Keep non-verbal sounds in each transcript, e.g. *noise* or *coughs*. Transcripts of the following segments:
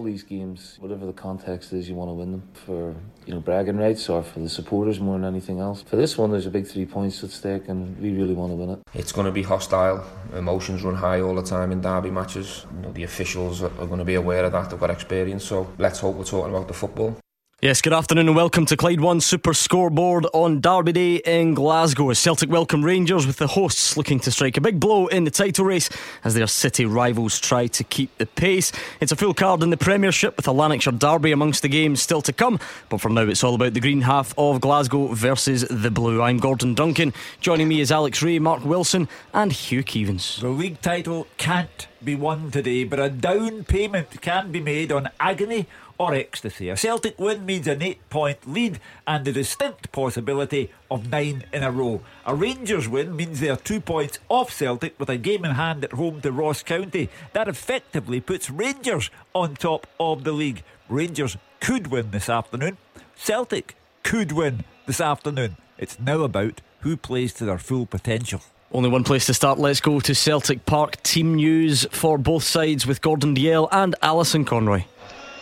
All these games, whatever the context is, you want to win them for you know bragging rights or for the supporters more than anything else. For this one, there's a big three points at stake, and we really want to win it. It's going to be hostile. Emotions run high all the time in derby matches. You know, the officials are going to be aware of that. They've got experience. So let's hope we're talking about the football. Yes, good afternoon and welcome to Clyde One Super Scoreboard on Derby Day in Glasgow. As Celtic welcome Rangers with the hosts looking to strike a big blow in the title race as their city rivals try to keep the pace. It's a full card in the Premiership with a Lanarkshire Derby amongst the games still to come. But for now, it's all about the green half of Glasgow versus the blue. I'm Gordon Duncan. Joining me is Alex Rae, Mark Wilson, and Hugh Keevins. The league title can't be won today, but a down payment can be made on agony or ecstasy. A Celtic win means an eight point lead and the distinct possibility of nine in a row. A Rangers win means they are two points off Celtic with a game in hand at home to Ross County. That effectively puts Rangers on top of the league. Rangers could win this afternoon. Celtic could win this afternoon. It's now about who plays to their full potential. Only one place to start. Let's go to Celtic Park. Team news for both sides with Gordon Dalziel and Alison Conroy.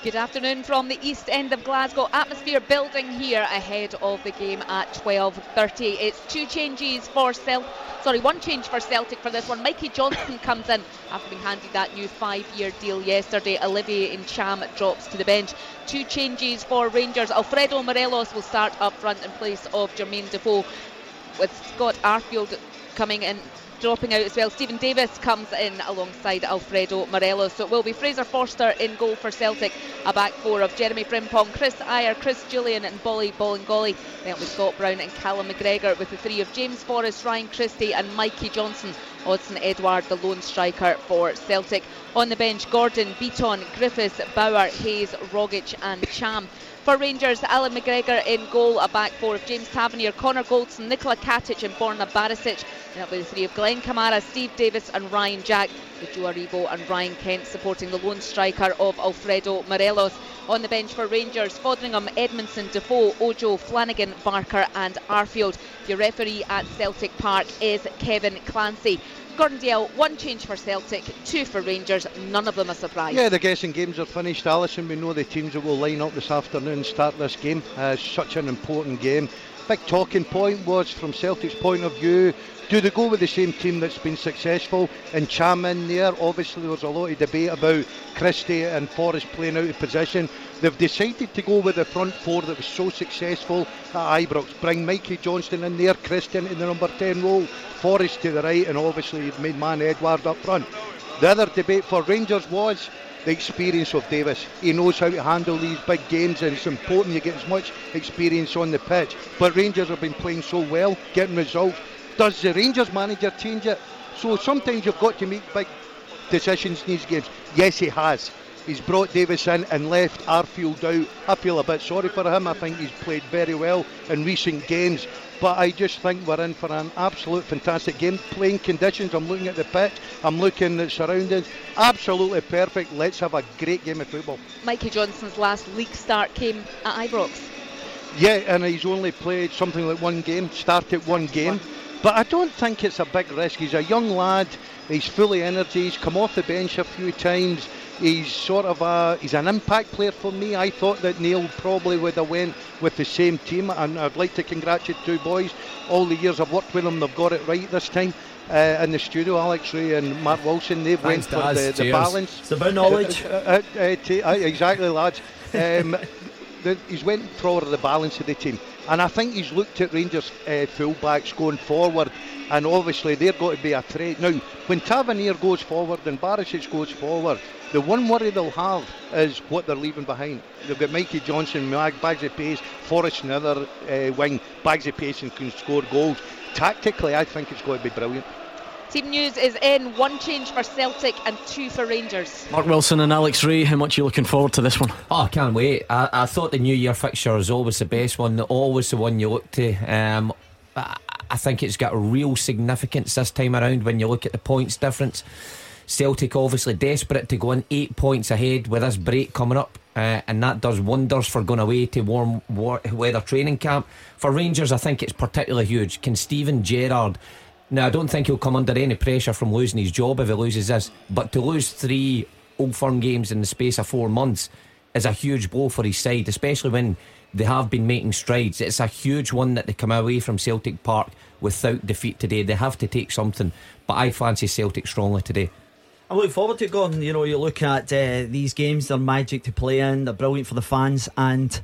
Good afternoon from the east end of Glasgow. Atmosphere building here ahead of the game at 12:30. It's two changes for Celtic. Sorry, one change for Celtic for this one. Mikey Johnston *coughs* comes in after being handed that new five-year deal yesterday. Olivier Ntcham drops to the bench. Two changes for Rangers. Alfredo Morelos will start up front in place of Jermaine Defoe, with Scott Arfield coming in dropping out as well. Stephen Davis comes in alongside Alfredo Morelos. So it will be Fraser Forster in goal for Celtic. A back four of Jeremy Frimpong, Chris Ajer, Chris Jullien, and Bolly Bolingoli. Then with Scott Brown and Callum McGregor with the three of James Forrest, Ryan Christie, and Mikey Johnston. Odsonne Edouard, the lone striker for Celtic. On the bench, Gordon, Bitton, Griffiths, Bauer, Hayes, Rogic, and Ntcham. For Rangers, Alan McGregor in goal, a back four of James Tavernier, Connor Goldson, Nikola Katic, and Borna Barisic. And will be the three of Glenn Kamara, Steve Davis, and Ryan Jack, with Joe Aribo and Ryan Kent supporting the lone striker of Alfredo Morelos. On the bench for Rangers, Foderingham, Edmundson, Defoe, Ojo, Flanagan, Barker, and Arfield. Your referee at Celtic Park is Kevin Clancy. Gordon one change for Celtic, two for Rangers, none of them a surprise. Yeah, the guessing games are finished, Alison. We know the teams that will line up this afternoon start this game. Uh, such an important game. Big talking point was from Celtic's point of view. Do they go with the same team that's been successful Ntcham in there? Obviously, there was a lot of debate about Christie and Forrest playing out of position. They've decided to go with the front four that was so successful at Ibrox. Bring Mikey Johnston in there, Christian in the number 10 role, Forrest to the right, and obviously you've made man Edouard up front. The other debate for Rangers was the experience of Davis. He knows how to handle these big games, and it's important you get as much experience on the pitch. But Rangers have been playing so well, getting results. Does the Rangers manager change it? So sometimes you've got to make big decisions in these games. Yes, he has. He's brought Davis in and left Arfield out. I feel a bit sorry for him. I think he's played very well in recent games. But I just think we're in for an absolute fantastic game. Playing conditions, I'm looking at the pitch, I'm looking at the surroundings. Absolutely perfect. Let's have a great game of football. Mikey Johnston's last league start came at Ibrox. Yeah, and he's only played something like one game, started one game. But I don't think it's a big risk. He's a young lad. He's fully of energy. He's come off the bench a few times. He's sort of a he's an impact player for me. I thought that Neil probably would have went with the same team, and I'd like to congratulate two boys. All the years I've worked with them, they've got it right this time. Uh, in the studio, Alex Rae and Mark Wilson, they've Thanks went for the, the balance. It's about knowledge. Uh, uh, uh, t- uh, exactly, lads. Um, *laughs* the, he's went for the balance of the team. And I think he's looked at Rangers uh, fullbacks going forward, and obviously they're going to be a threat. Now, when Tavernier goes forward and Barisic goes forward, the one worry they'll have is what they're leaving behind. They've got Mikey Johnston, Mag, of pace, Forrest another uh, wing, of pace and can score goals. Tactically, I think it's going to be brilliant. Team news is in one change for Celtic and two for Rangers. Mark Wilson and Alex Rae, how much are you looking forward to this one? Oh, I can't wait. I, I thought the New Year fixture is always the best one, always the one you look to. Um, I, I think it's got real significance this time around when you look at the points difference. Celtic obviously desperate to go in eight points ahead with this break coming up. Uh, and that does wonders for going away to warm war- weather training camp. For Rangers, I think it's particularly huge. Can Steven Gerrard now, I don't think he'll come under any pressure from losing his job if he loses this, but to lose three Old Firm games in the space of four months is a huge blow for his side, especially when they have been making strides. It's a huge one that they come away from Celtic Park without defeat today. They have to take something, but I fancy Celtic strongly today. I look forward to Gordon. You know, you look at uh, these games, they're magic to play in, they're brilliant for the fans, and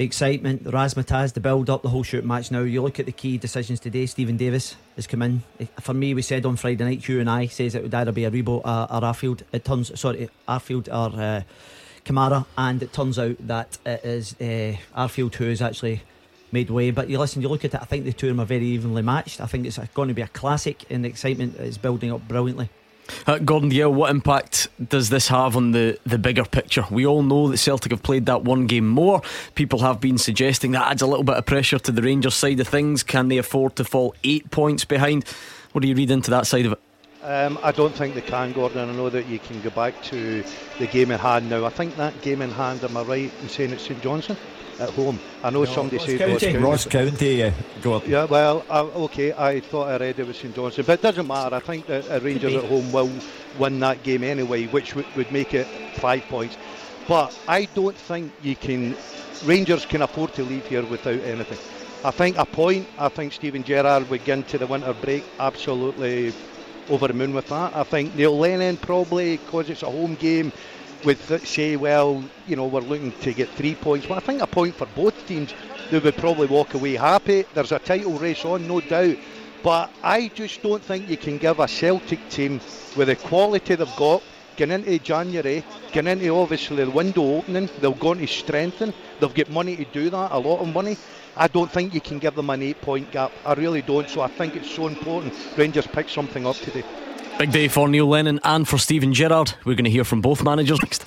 the excitement, the razzmatazz, the build up, the whole shoot match. Now, you look at the key decisions today. Stephen Davis has come in. For me, we said on Friday night, Hugh and I says it would either be Aribo or, or Arfield. It turns, sorry, Arfield or uh, Kamara, and it turns out that it is uh, Arfield who has actually made way. But you listen, you look at it, I think the two of them are very evenly matched. I think it's going to be a classic, and the excitement is building up brilliantly. Uh, Gordon Dalziel, what impact does this have on the, the bigger picture? We all know that Celtic have played that one game more. People have been suggesting that adds a little bit of pressure to the Rangers side of things. Can they afford to fall eight points behind? What do you read into that side of it? Um, I don't think they can, Gordon. I know that you can go back to the game in hand now. I think that game in hand, am I right in saying it's St Johnstone? At home. I know no, somebody Ross said County. Ross County. Ross County yeah. Go Yeah, well, uh, okay, I thought I read it was St Johnstone, but it doesn't matter. I think that uh, Rangers at home will win that game anyway, which w- would make it five points. But I don't think you can. Rangers can afford to leave here without anything. I think a point. I think Steven Gerrard would get into the winter break absolutely over the moon with that. I think Neil Lennon probably because it's a home game would say, well, you know, we're looking to get three points. Well, I think a point for both teams, they would probably walk away happy. There's a title race on, no doubt. But I just don't think you can give a Celtic team with the quality they've got, getting into January, getting into obviously the window opening, they're going to strengthen. They've got money to do that, a lot of money. I don't think you can give them an eight point gap. I really don't. So I think it's so important Rangers pick something up today. Big day for Neil Lennon and for Steven Gerrard. We're going to hear from both managers next.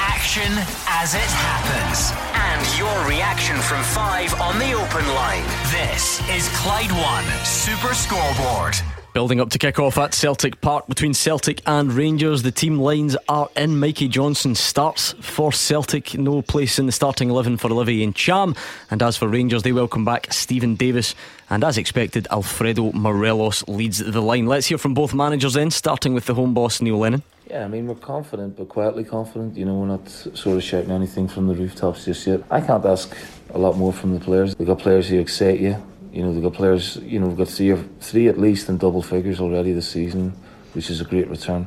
Action as it happens. And your reaction from five on the open line. This is Clyde One Super Scoreboard. Building up to kick off at Celtic Park between Celtic and Rangers. The team lines are in. Mikey Johnston starts for Celtic. No place in the starting 11 for Olivier Ntcham. And as for Rangers, they welcome back Steven Davis. And as expected, Alfredo Morelos leads the line. Let's hear from both managers then, starting with the home boss, Neil Lennon. Yeah, I mean, we're confident, but quietly confident. You know, we're not sort of shouting anything from the rooftops just yet. I can't ask a lot more from the players. We've got players who excite you you know, they've got players, you know, we've got three, three at least in double figures already this season, which is a great return.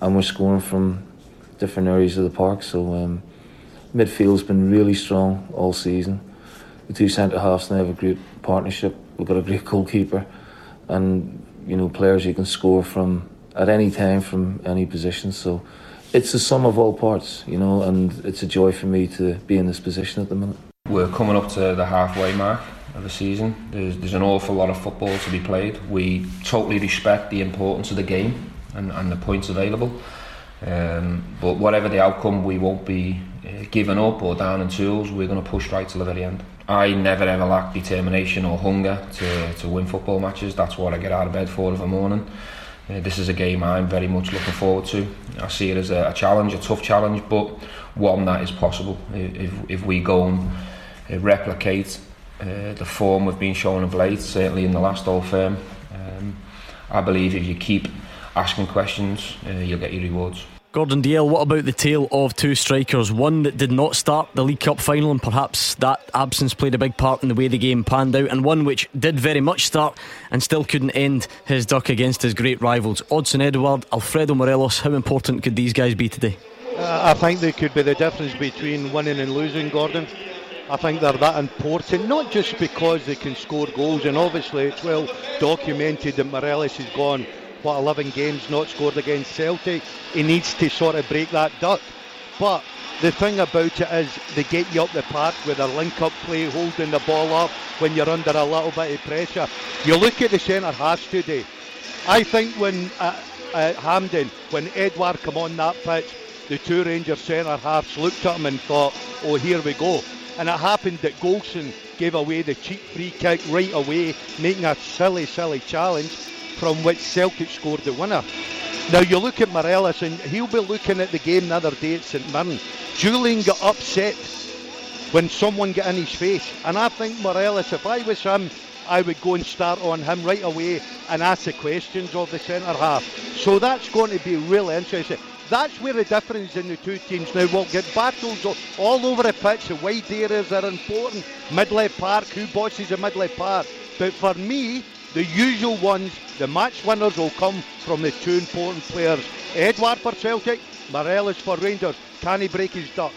And we're scoring from different areas of the park. So um, midfield's been really strong all season. The two centre halves now have a great partnership. We've got a great *laughs* goalkeeper, and you know, players you can score from at any time from any position. So it's the sum of all parts, you know, and it's a joy for me to be in this position at the minute. We're coming up to the halfway mark of the season. There's, there's an awful lot of football to be played. We totally respect the importance of the game and, and the points available. Um, but whatever the outcome, we won't be uh, giving up or down in tools. We're going to push right to the very end. I never ever lack determination or hunger to, to win football matches. That's what I get out of bed for every morning. Uh, this is a game I'm very much looking forward to. I see it as a, a challenge, a tough challenge, but one that is possible if, if we go and uh, replicate uh, the form we've been showing of late, certainly in the last Old Firm. Um, I believe if you keep asking questions, uh, you'll get your rewards. Gordon Dalziel, what about the tale of two strikers? One that did not start the League Cup final, and perhaps that absence played a big part in the way the game panned out, and one which did very much start and still couldn't end his duck against his great rivals. Odsonne Edouard, Alfredo Morelos, how important could these guys be today? Uh, I think they could be the difference between winning and losing, Gordon. I think they're that important, not just because they can score goals, and obviously it's well documented that Morelos has gone, what, 11 games not scored against Celtic. He needs to sort of break that duck. But the thing about it is they get you up the park with a link up play, holding the ball up when you're under a little bit of pressure. You look at the centre halves today. I think when uh, uh, Hampden, when Edouard come on that pitch, the two Rangers centre halves looked at him and thought, oh, here we go and it happened that Goldson gave away the cheap free kick right away, making a silly, silly challenge from which Celtic scored the winner. Now you look at Morelos and he'll be looking at the game the other day at St Mirren. Jullien got upset when someone got in his face. And I think Morelos, if I was him, I would go and start on him right away and ask the questions of the centre half. So that's going to be really interesting. That's where the difference in the two teams now will get battles all over the pitch. The wide areas are important. Midley Park, who bosses the Midley Park? But for me, the usual ones, the match winners will come from the two important players. Edouard for Celtic, Morelos for Rangers. Can he break his duck?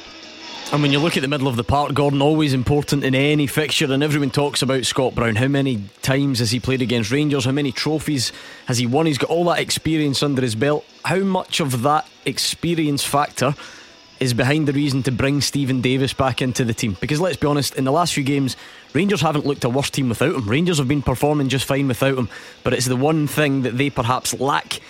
And when you look at the middle of the park, Gordon, always important in any fixture, and everyone talks about Scott Brown. How many times has he played against Rangers? How many trophies has he won? He's got all that experience under his belt. How much of that experience factor is behind the reason to bring Steven Davis back into the team? Because let's be honest, in the last few games, Rangers haven't looked a worse team without him. Rangers have been performing just fine without him, but it's the one thing that they perhaps lack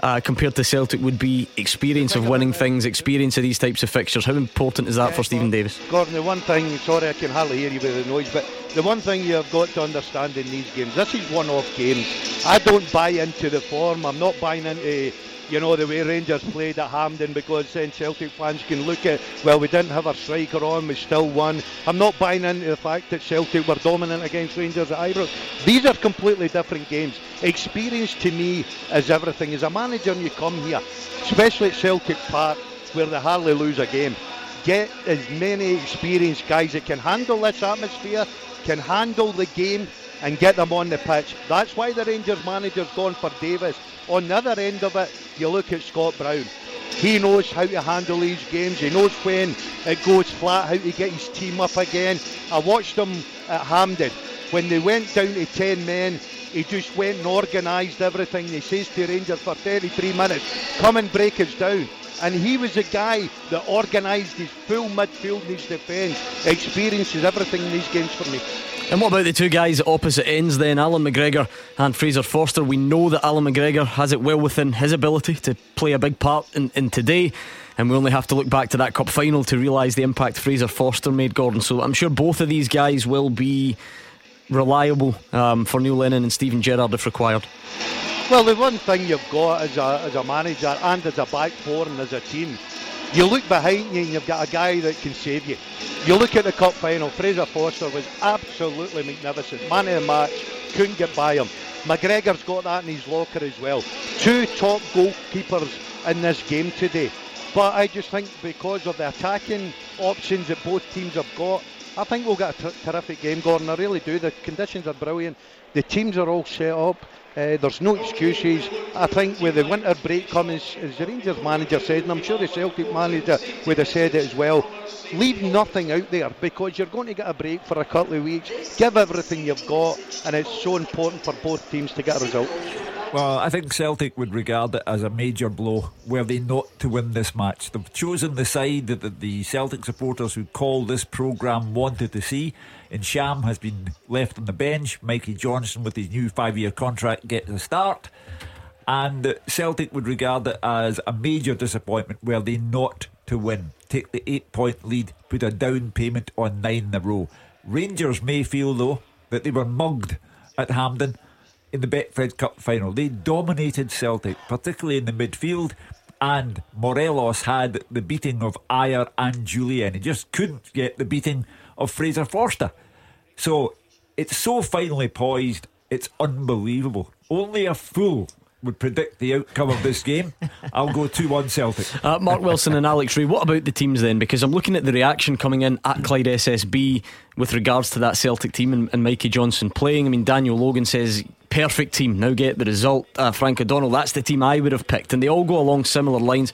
uh, compared to Celtic would be experience of winning things, experience of these types of fixtures. How important is that for Steven Davis? Gordon, the one thing, sorry I can hardly hear you with the noise, but the one thing you have got to understand in these games, this is one off games. I don't buy into the form, I'm not buying into you know, the way Rangers played at Hampden because then Celtic fans can look at, well, we didn't have our striker on, we still won. I'm not buying into the fact that Celtic were dominant against Rangers at Ibrox. These are completely different games. Experience to me is everything. As a manager, you come here, especially at Celtic Park, where they hardly lose a game, get as many experienced guys that can handle this atmosphere, can handle the game, and get them on the pitch. That's why the Rangers manager's gone for Davis. On the other end of it, you look at Scott Brown. He knows how to handle these games. He knows when it goes flat, how to get his team up again. I watched him at Hampden. When they went down to 10 men, he just went and organised everything. He says to Rangers for 33 minutes, come and break us down. And he was the guy that organised his full midfield and his defence. Experiences everything in these games for me. And what about the two guys at opposite ends then, Alan McGregor and Fraser Forster? We know that Alan McGregor has it well within his ability to play a big part in, in today. And we only have to look back to that cup final to realise the impact Fraser Forster made, Gordon. So I'm sure both of these guys will be reliable um, for Neil Lennon and Steven Gerrard if required. Well, the one thing you've got as a, as a manager and as a back four and as a team you look behind you and you've got a guy that can save you. You look at the cup final, Fraser Forster was absolutely magnificent. Man of the match, couldn't get by him. McGregor's got that in his locker as well. Two top goalkeepers in this game today. But I just think because of the attacking options that both teams have got, I think we'll get a terrific game, Gordon. I really do. The conditions are brilliant. The teams are all set up. Uh, there's no excuses. I think with the winter break coming, as the Rangers manager said, and I'm sure the Celtic manager would have said it as well, leave nothing out there because you're going to get a break for a couple of weeks. Give everything you've got, and it's so important for both teams to get a result. Well, I think Celtic would regard it as a major blow were they not to win this match. They've chosen the side that the Celtic supporters who call this programme wanted to see. Ntcham has been left on the bench. Mikey Johnston, with his new five year contract, gets a start. And Celtic would regard it as a major disappointment were they not to win. Take the eight point lead, put a down payment on nine in a row. Rangers may feel, though, that they were mugged at Hampden in the Betfred Cup final. They dominated Celtic, particularly in the midfield, and Morelos had the beating of Ajer and Jullien. He just couldn't get the beating of Fraser Forster. So it's so finely poised, it's unbelievable. Only a fool would predict the outcome of this game. I'll go 2 1 Celtic. Uh, Mark Wilson and Alex Rae, what about the teams then? Because I'm looking at the reaction coming in at Clyde SSB with regards to that Celtic team and, and Mikey Johnston playing. I mean, Daniel Logan says, perfect team, now get the result. Uh, Frank O'Donnell, that's the team I would have picked. And they all go along similar lines.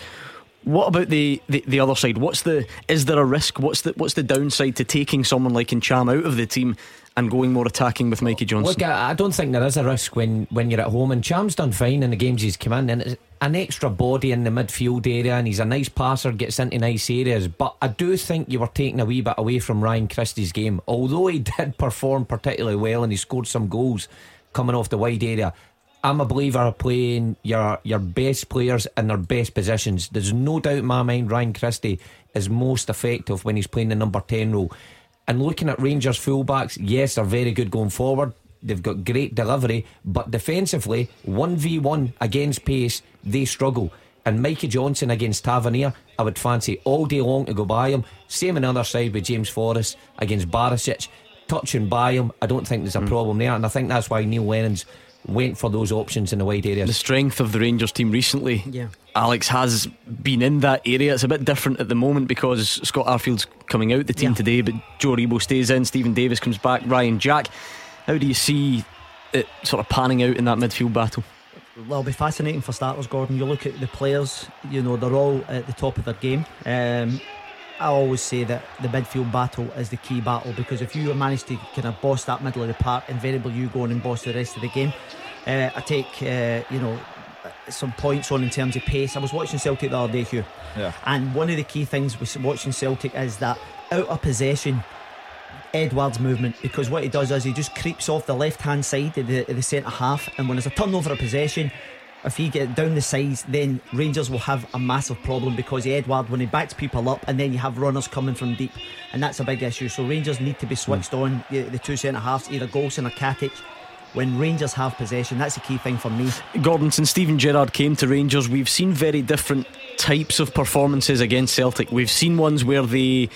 What about the, the, the, other side? What's the is there a risk? What's the what's the downside to taking someone like Ntcham out of the team and going more attacking with Mikey Johnston. Look, I, don't think there is a risk when, when you're at home. And Ntcham's done fine in the games he's come in, and it's an extra body in the midfield area, and he's a nice passer, gets into nice areas. But I do think you were taking a wee bit away from Ryan Christie's game, although he *laughs* did perform particularly well and he scored some goals coming off the wide area. I'm a believer of playing your your best players in their best positions. There's no doubt in my mind Ryan Christie is most effective when he's playing the number 10 role. And looking at Rangers fullbacks, yes, they're very good going forward. They've got great delivery, but defensively, 1v1 against pace, they struggle. And Mikey Johnston against Tavernier, I would fancy all day long to go by him. Same on the other side with James Forrest against Barisic. Touching by him, I don't think there's a mm. problem there. And I think that's why Neil Lennon's went for those options in the wide areas. The strength of the Rangers team recently, yeah. Alex has been in that area. It's a bit different at the moment because Scott Arfield's coming out the team yeah. today, but Joe Aribo stays in, Stephen Davis comes back, Ryan Jack. How do you see it sort of panning out in that midfield battle? Well, it'll be fascinating for starters, Gordon. You look at the players, you know, they're all at the top of their game. Um, I always say that the midfield battle is the key battle because if you manage to kind of boss that middle of the park, invariably you go on and boss the rest of the game. Uh, I take, uh, you know, some points on in terms of pace. I was watching Celtic the other day, Hugh. Yeah. And one of the key things with watching Celtic is that out of possession, Edouard's movement because what he does is he just creeps off the left hand side of the, of the centre half, and when there's a turnover of possession, if he get down the sides, then Rangers will have a massive problem because Edouard, when he backs people up, and then you have runners coming from deep, and that's a big issue. So Rangers need to be switched mm. on. The, the two centre halves, either Goldson or Katic. When Rangers have possession, that's the key thing for me. Gordon, since Steven Gerrard came to Rangers, we've seen very different types of performances against Celtic. We've seen ones where they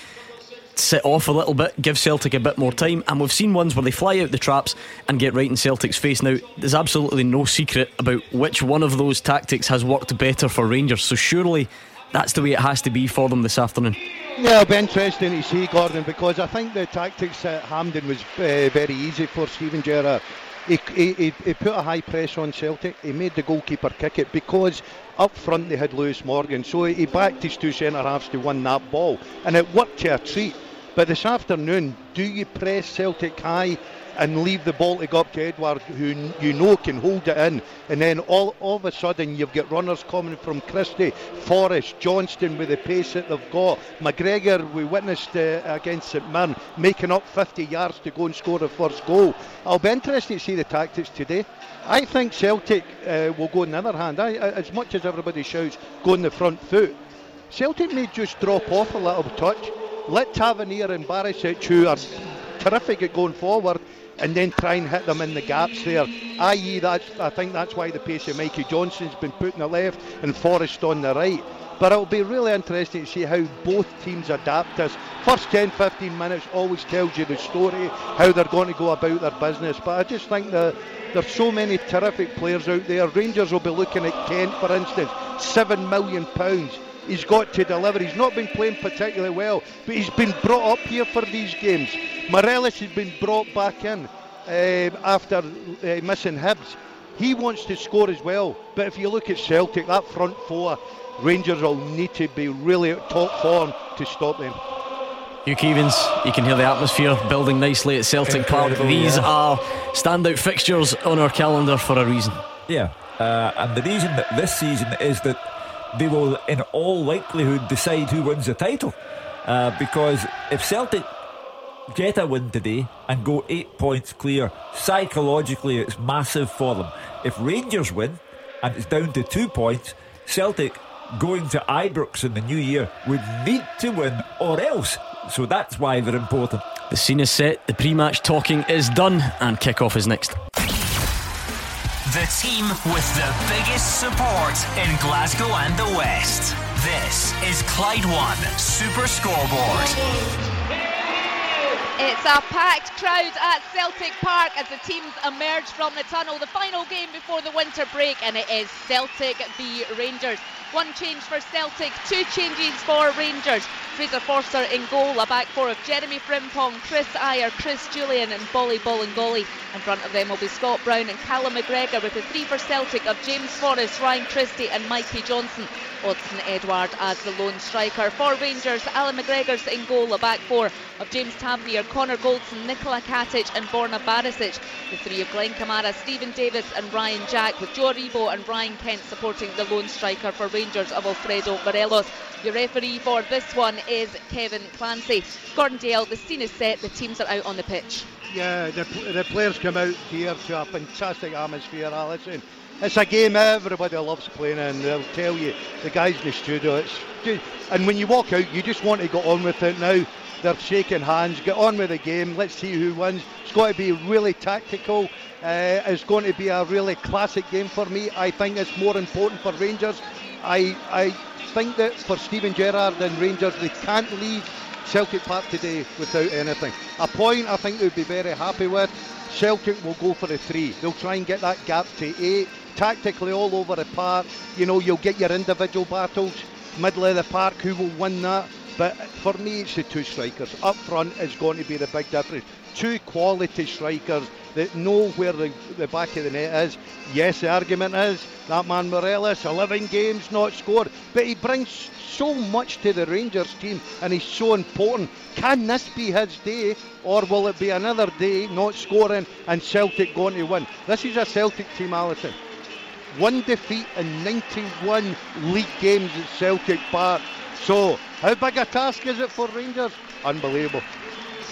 sit off a little bit, give Celtic a bit more time. And we've seen ones where they fly out the traps and get right in Celtic's face. Now, there's absolutely no secret about which one of those tactics has worked better for Rangers. So surely that's the way it has to be for them this afternoon. Yeah, it'll be interesting to see, Gordon, because I think the tactics at Hampden was uh, very easy for Steven Gerrard. He, he, he, put a high press on Celtic. He made the goalkeeper kick it because up front they had Lewis Morgan. So he backed his two centre halves to win that ball. And it worked to a treat. But this afternoon, do you press Celtic high and leave the ball to go up to Edouard, who you know can hold it in, and then all, all of a sudden you've got runners coming from Christie, Forrest, Johnston with the pace that they've got, McGregor, we witnessed uh, against St Mirren, making up 50 yards to go and score the first goal. I'll be interested to see the tactics today. I think Celtic uh, will go on the other hand. I, as much as everybody shouts, go on the front foot. Celtic may just drop off a little touch let Tavernier and Barisic, who are terrific at going forward, and then try and hit them in the gaps there. I.e., that's, I think that's why the pace of Mikey Johnston's been put on the left and Forrest on the right. But it'll be really interesting to see how both teams adapt this. First 10 15 minutes always tells you the story, how they're going to go about their business. But I just think that there's so many terrific players out there. Rangers will be looking at Kent, for instance, £7 million he's got to deliver. He's not been playing particularly well, but he's been brought up here for these games. Morelos has been brought back in uh, after uh, missing Hibs. He wants to score as well, but if you look at Celtic, that front four, Rangers will need to be really at top form to stop them. Hugh Keevins, you can hear the atmosphere building nicely at Celtic Park. These yeah. are standout fixtures on our calendar for a reason. Yeah, uh, and the reason that this season is that they will, in all likelihood, decide who wins the title. Uh, because if Celtic get a win today and go eight points clear, psychologically it's massive for them. If Rangers win and it's down to two points, Celtic going to Ibrox in the new year would need to win or else. So that's why they're important. The scene is set, the pre match talking is done, and kick-off is next. The team with the biggest support in Glasgow and the West. This is Clyde One Super Scoreboard. It's a packed crowd at Celtic Park as the teams emerge from the tunnel. The final game before the winter break, and it is Celtic v Rangers. One change for Celtic, two changes for Rangers. Fraser Forster in goal, a back four of Jeremy Frimpong, Chris Ajer, Chris Jullien and Bolly Bolingoli. In front of them will be Scott Brown and Callum McGregor with the three for Celtic of James Forrest, Ryan Christie, and Mikey Johnston. Odsonne Edouard as the lone striker. For Rangers, Alan McGregor's in goal, a back four of James Tavernier, Connor Goldson, Nikola Katic, and Borna Barisic. The three of Glenn Kamara, Steven Davis, and Ryan Jack, with Joe Aribo and Ryan Kent supporting the lone striker for Rangers of Alfredo Morelos. Your referee for this one is Kevin Clancy. Gordon Dale, the scene is set, the teams are out on the pitch. Yeah, the, the players come out here to a fantastic atmosphere, Alison It's a game everybody loves playing in. They'll tell you, the guys in the studio, it's just, and when you walk out, you just want to get on with it now. They're shaking hands, get on with the game, let's see who wins. It's got to be really tactical. Uh, it's going to be a really classic game for me. I think it's more important for Rangers. I, I think that for Steven Gerrard and Rangers, they can't leave Celtic Park today without anything. A point I think they'd be very happy with. Celtic will go for a three. They'll try and get that gap to eight. Tactically all over the park. You know, you'll get your individual battles. Middle of the park, who will win that? But for me, it's the two strikers. Up front is going to be the big difference. Two quality strikers that know where the, the back of the net is. Yes, the argument is that man Morelos, 11 games not scored, but he brings so much to the Rangers team and he's so important. Can this be his day or will it be another day not scoring and Celtic going to win? This is a Celtic team, Alison. One defeat in 91 league games at Celtic Park. So, how big a task is it for Rangers? Unbelievable.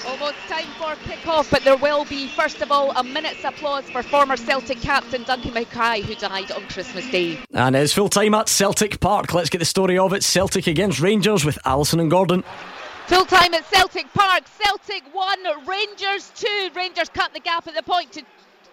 Almost time for kick-off, but there will be, first of all, a minute's applause for former Celtic captain Duncan Mackay, who died on Christmas Day. And it's full time at Celtic Park. Let's get the story of it. Celtic against Rangers with Alison and Gordon. Full time at Celtic Park. Celtic 1, Rangers 2. Rangers cut the gap at the point to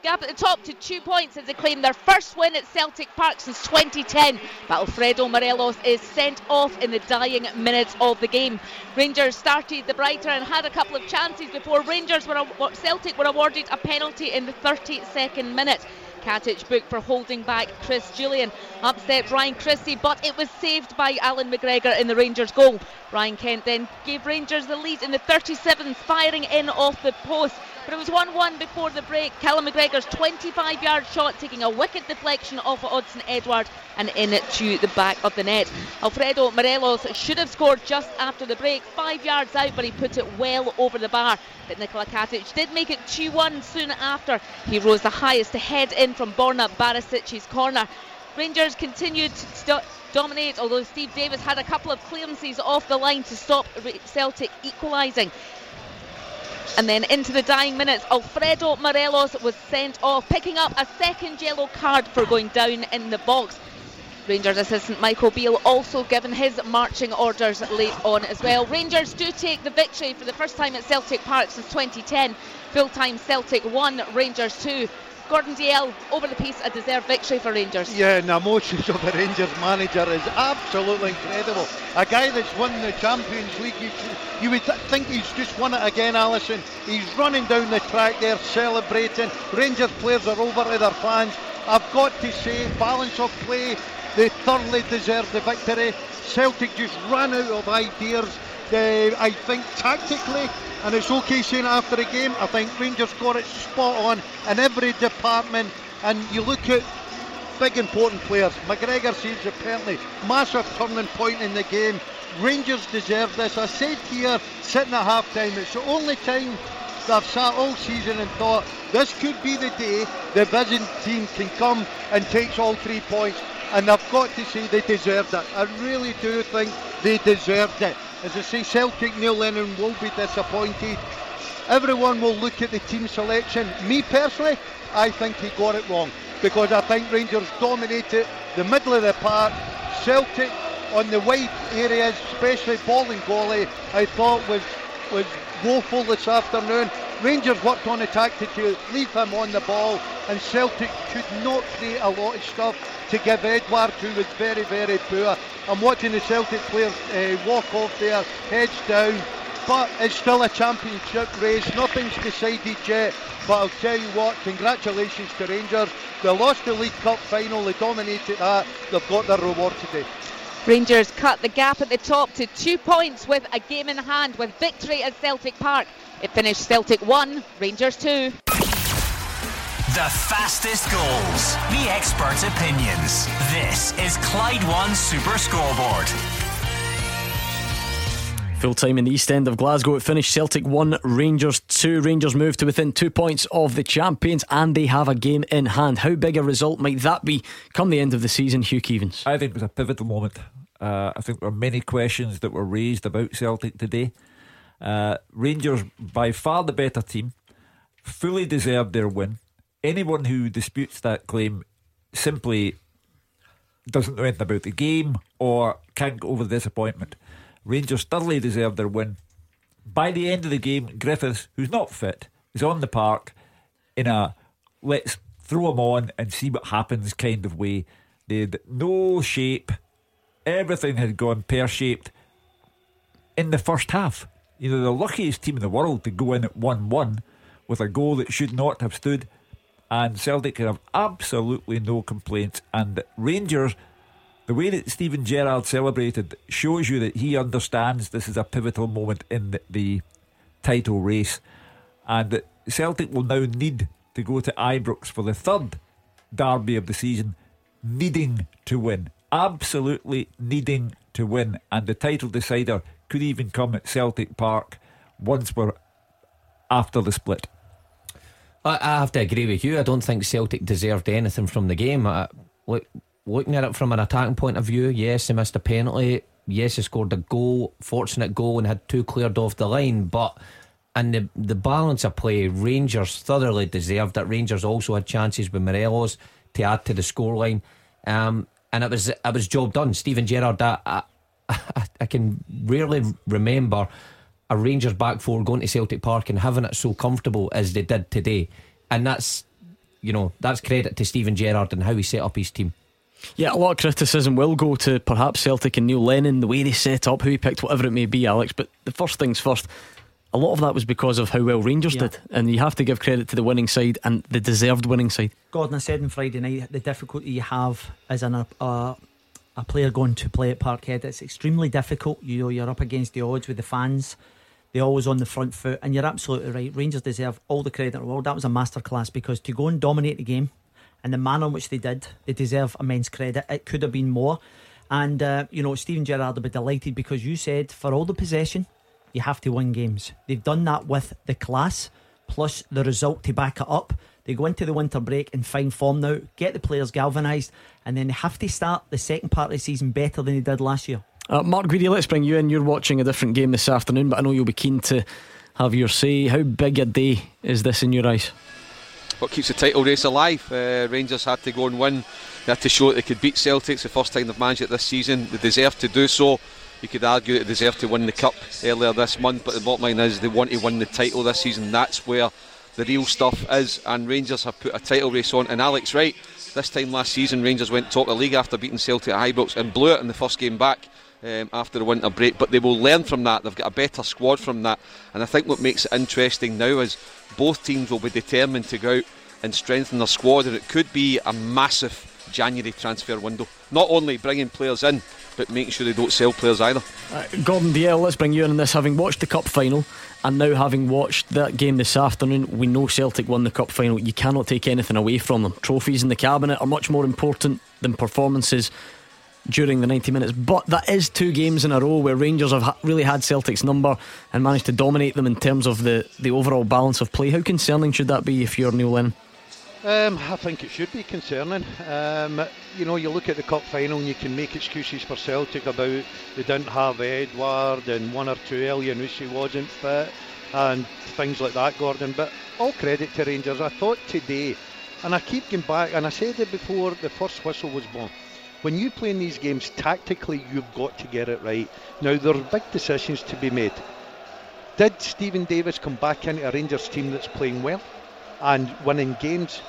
gap at the top to two points as they claim their first win at Celtic Park since 2010. But Alfredo Morelos is sent off in the dying minutes of the game. Rangers started the brighter and had a couple of chances before Rangers were Celtic were awarded a penalty in the 32nd minute. Katic booked for holding back Chris Jullien. Upset Ryan Christie, but it was saved by Alan McGregor in the Rangers goal. Ryan Kent then gave Rangers the lead in the 37th, firing in off the post. But it was 1 1 before the break. Callum McGregor's 25 yard shot taking a wicked deflection off of Odsonne Edouard and in it to the back of the net. Alfredo Morelos should have scored just after the break, five yards out, but he put it well over the bar. But Nikola Katic did make it 2 1 soon after. He rose the highest to head in from Borna Barisic's corner. Rangers continued to dominate, although Steve Davis had a couple of clearances off the line to stop Celtic equalising. And then into the dying minutes, Alfredo Morelos was sent off, picking up a second yellow card for going down in the box. Rangers assistant Michael Beale also given his marching orders late on as well. Rangers do take the victory for the first time at Celtic Park since 2010. Full time Celtic 1, Rangers 2. Gordon Dalziel over the piece, a deserved victory for Rangers. Yeah, and the emotions of the Rangers manager is absolutely incredible. A guy that's won the Champions League, you, you would think he's just won it again, Alison. He's running down the track there, celebrating. Rangers players are over to their fans. I've got to say, balance of play, they thoroughly deserve the victory. Celtic just ran out of ideas. Uh, I think tactically and it's okay saying after the game, I think Rangers got it spot on in every department. And you look at big important players. McGregor saves apparently massive turning point in the game. Rangers deserve this. I said here, sitting at half time, it's the only time they've sat all season and thought this could be the day the Vision team can come and takes all three points. And I've got to say they deserved it. I really do think they deserved it. As I say, Celtic, Neil Lennon will be disappointed. Everyone will look at the team selection. Me personally, I think he got it wrong because I think Rangers dominated the middle of the park. Celtic on the wide areas, especially Bolingoli, I thought was was woeful this afternoon. Rangers worked on attack to leave him on the ball, and Celtic could not create a lot of stuff to give Edouard, who was very, very poor. I'm watching the Celtic players uh, walk off there, heads down, but it's still a championship race. Nothing's decided yet. But I'll tell you what, congratulations to Rangers. They lost the League Cup final, they dominated that. They've got their reward today. Rangers cut the gap at the top to two points with a game in hand with victory at Celtic Park. It finished Celtic 1, Rangers 2. The fastest goals, the expert opinions. This is Clyde One Super Scoreboard. Full time in the east end of Glasgow, it finished Celtic 1, Rangers 2. Rangers move to within two points of the champions and they have a game in hand. How big a result might that be come the end of the season, Hugh Keevins? I think it was a pivotal moment. Uh, I think there were many questions that were raised about Celtic today. Uh, Rangers, by far the better team, fully deserved their win. Anyone who disputes that claim simply doesn't know anything about the game or can't get over the disappointment. Rangers thoroughly deserved their win. By the end of the game, Griffiths, who's not fit, is on the park in a let's throw him on and see what happens kind of way. They had no shape. Everything had gone pear shaped in the first half. You know, the luckiest team in the world to go in at 1 1 with a goal that should not have stood. And Celtic can have absolutely no complaints. And Rangers, the way that Steven Gerrard celebrated shows you that he understands this is a pivotal moment in the, the title race. And that Celtic will now need to go to Ibrox for the third derby of the season, needing to win. Absolutely needing to win. And the title decider could even come at Celtic Park once we're after the split. I, have to agree with you. I don't think Celtic deserved anything from the game. Look, looking at it from an attacking point of view, yes, they missed a penalty. Yes, they scored a goal, fortunate goal, and had two cleared off the line. But and the the balance of play, Rangers thoroughly deserved it. Rangers also had chances with Morelos to add to the scoreline, um, and it was it was job done. Steven Gerrard, I, I, I can rarely remember a Rangers back four going to Celtic Park and having it so comfortable as they did today, and that's you know that's credit to Steven Gerrard and how he set up his team. Yeah, a lot of criticism will go to perhaps Celtic and Neil Lennon, the way they set up, who he picked, whatever it may be, Alex. But the first things first, a lot of that was because of how well Rangers yeah. did. And you have to give credit to the winning side and the deserved winning side. Gordon, I said on Friday night the difficulty you have as an, uh, a player going to play at Parkhead, it's extremely difficult. You know, you're up against the odds with the fans. They're always on the front foot. And you're absolutely right. Rangers deserve all the credit in the world. That was a masterclass because to go and dominate the game and the manner in which they did, they deserve immense credit. It could have been more. And, uh, you know, Steven Gerrard will be delighted because you said for all the possession, you have to win games. They've done that with the class plus the result to back it up. They go into the winter break in fine form now, get the players galvanised, and then they have to start the second part of the season better than they did last year. Uh, Mark Guidi, let's bring you in. You're watching a different game this afternoon, but I know you'll be keen to have your say. How big a day is this in your eyes? What keeps the title race alive? Uh, Rangers had to go and win. They had to show that they could beat Celtics the first time they've managed it this season. They deserve to do so. You could argue they deserve to win the cup earlier this month, but the bottom line is they want to win the title this season. That's where the real stuff is, and Rangers have put a title race on. And Alex, right, this time last season, Rangers went top of the league after beating Celtic at Ibrox and blew it in the first game back. Um, after the winter break, but they will learn from that. They've got a better squad from that, and I think what makes it interesting now is both teams will be determined to go out and strengthen their squad, and it could be a massive January transfer window. Not only bringing players in, but making sure they don't sell players either. Uh, Gordon Dalziel, let's bring you in on this. Having watched the cup final and now having watched that game this afternoon, we know Celtic won the cup final. You cannot take anything away from them. Trophies in the cabinet are much more important than performances during the 90 minutes. But that is two games in a row where Rangers have really had Celtic's number and managed to dominate them in terms of the, the overall balance of play. How concerning should that be if you're Neil Lennon? Um, I think it should be concerning. Um, you know, you look at the cup final and you can make excuses for Celtic about they didn't have Edouard and one or two Elyounoussi wasn't fit and things like that, Gordon. But all credit to Rangers. I thought today, and I keep going back, and I said it before the first whistle was blown. When you play in these games, tactically, you've got to get it right. Now, there are big decisions to be made. Did Steven Davis come back into a Rangers team that's playing well and winning games?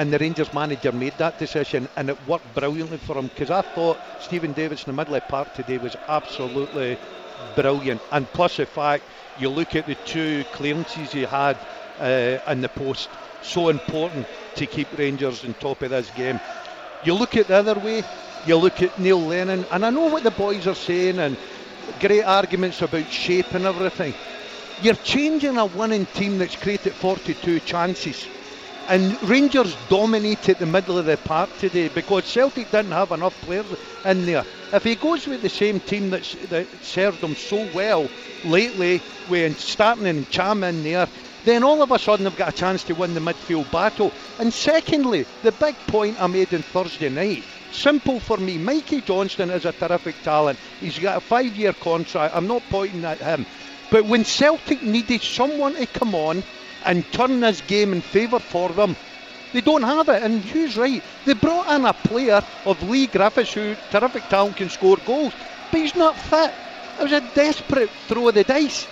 And the Rangers manager made that decision, and it worked brilliantly for him because I thought Stephen Davis in the middle of park today was absolutely brilliant. And plus the fact you look at the two clearances he had uh, in the post, so important to keep Rangers on top of this game. You look at the other way, you look at Neil Lennon, and I know what the boys are saying, and great arguments about shape and everything. You're changing a winning team that's created 42 chances and Rangers dominated the middle of the park today because Celtic didn't have enough players in there. If he goes with the same team that's, that served him so well lately, when starting Ntcham in there, then all of a sudden they've got a chance to win the midfield battle. And secondly, the big point I made on Thursday night. Simple for me. Mikey Johnston is a terrific talent. He's got a five year contract. I'm not pointing at him. But when Celtic needed someone to come on and turn this game in favour for them, They don't have it, and Hugh's right. They brought in a player of Leigh Griffiths who terrific talent can score goals, but he's not fit. It was a desperate throw of the dice.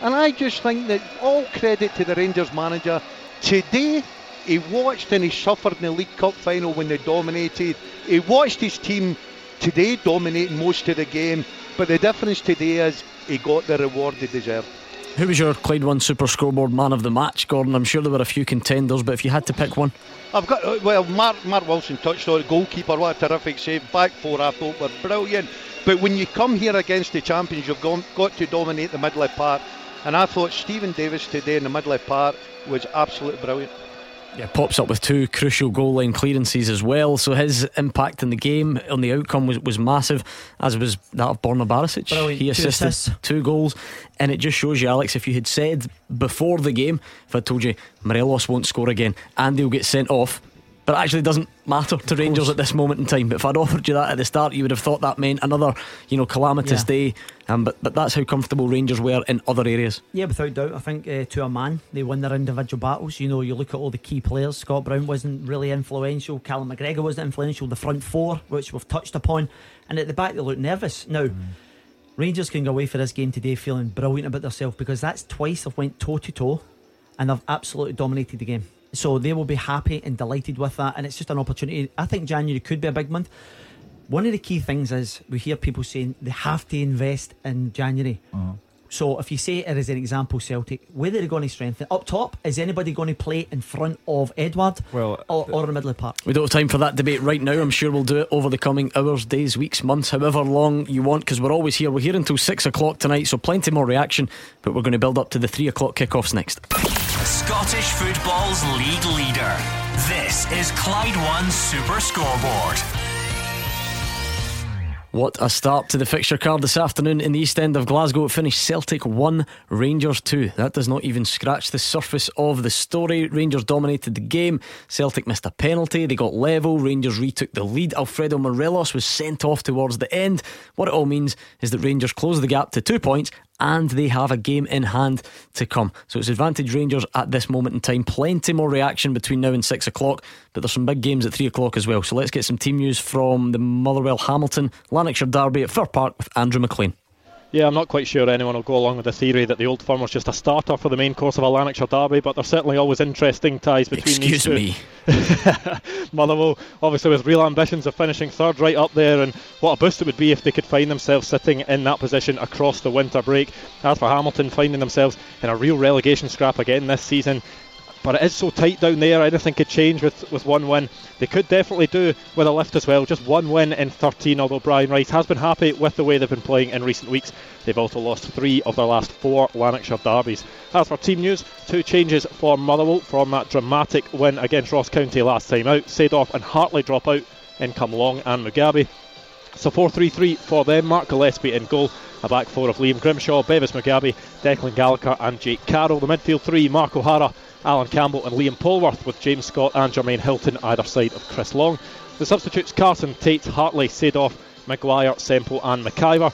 And I just think that all credit to the Rangers manager. Today, he watched and he suffered in the League Cup final when they dominated. He watched his team today dominating most of the game, but the difference today is he got the reward he deserved. Who was your Clyde One Super Scoreboard man of the match, Gordon? I'm sure there were a few contenders, but if you had to pick one, I've got uh, well, Mark Mark Wilson touched on it. Goalkeeper, what a terrific save. Back four, I thought were brilliant. But when you come here against the champions, you've gone, got to dominate the middle of park. And I thought Steven Davis today in the middle of park was absolutely brilliant. Yeah, pops up with two crucial goal line clearances as well. So his impact in the game, on the outcome, was, was massive, as was that of Borna Barisic. Brilliant. He Two assisted assists. two goals, and it just shows you, Alex, if you had said before the game, if I told you Morelos won't score again, Andy will get sent off. But it actually doesn't matter to Rangers at this moment in time. But if I'd offered you that at the start, you would have thought that meant another, you know, calamitous Yeah. day. Um, but but that's how comfortable Rangers were in other areas. Yeah, without doubt. I think uh, to a man, they won their individual battles. You know, you look at all the key players. Scott Brown wasn't really influential. Callum McGregor wasn't influential. The front four, which we've touched upon, and at the back they look nervous. Now, Rangers can go away for this game today feeling brilliant about themselves because that's twice they've went toe to toe, and they've absolutely dominated the game. So they will be happy and delighted with that, and it's just an opportunity. I think January could be a big month. One of the key things is we hear people saying they have to invest in January. Uh-huh. So if you say it as an example, Celtic, where are they going to strengthen? Up top, is anybody going to play in front of Edouard Well, or, uh, or in the middle of the park? We don't have time for that debate right now. I'm sure we'll do it over the coming hours, days, weeks, months, however long you want, because we're always here. We're here until six o'clock tonight, so plenty more reaction. But we're going to build up to the three o'clock kickoffs next. Scottish football's league leader. This is Clyde One Super Scoreboard. What a start to the fixture card this afternoon in the East End of Glasgow. It finished Celtic 1, Rangers 2. That does not even scratch the surface of the story. Rangers dominated the game. Celtic missed a penalty. They got level. Rangers retook the lead. Alfredo Morelos was sent off towards the end. What it all means is that Rangers close the gap to two points and they have a game in hand to come. So it's advantage Rangers at this moment in time. Plenty more reaction between now and six o'clock, but there's some big games at three o'clock as well. So let's get some team news from the Motherwell Hamilton Lanarkshire Derby at Fir Park with Andrew McLean. Yeah, I'm not quite sure anyone will go along with the theory that the Old Firm was just a starter for the main course of a Lanarkshire derby, but there's certainly always interesting ties between Excuse these two. me. *laughs* Motherwell, obviously, with real ambitions of finishing third right up there, and what a boost it would be if they could find themselves sitting in that position across the winter break. As for Hamilton, finding themselves in a real relegation scrap again this season. But it is so tight down there, anything could change with, with one win. They could definitely do with a lift as well. Just one win in 13, although Brian Rice has been happy with the way they've been playing in recent weeks. They've also lost three of their last four Lanarkshire derbies. As for team news, two changes for Motherwell from that dramatic win against Ross County last time out. Seedorf and Hartley drop out, in come Long and Mugabi. So 4 3 3 for them. Mark Gillespie in goal. A back four of Liam Grimshaw, Bevis Mugabi, Declan Gallagher, and Jake Carroll. The midfield three Mark O'Hara, Alan Campbell, and Liam Polworth, with James Scott and Jermaine Hilton either side of Chris Long. The substitutes Carson, Tate, Hartley, Seedorf, Maguire, Semple, and McIver.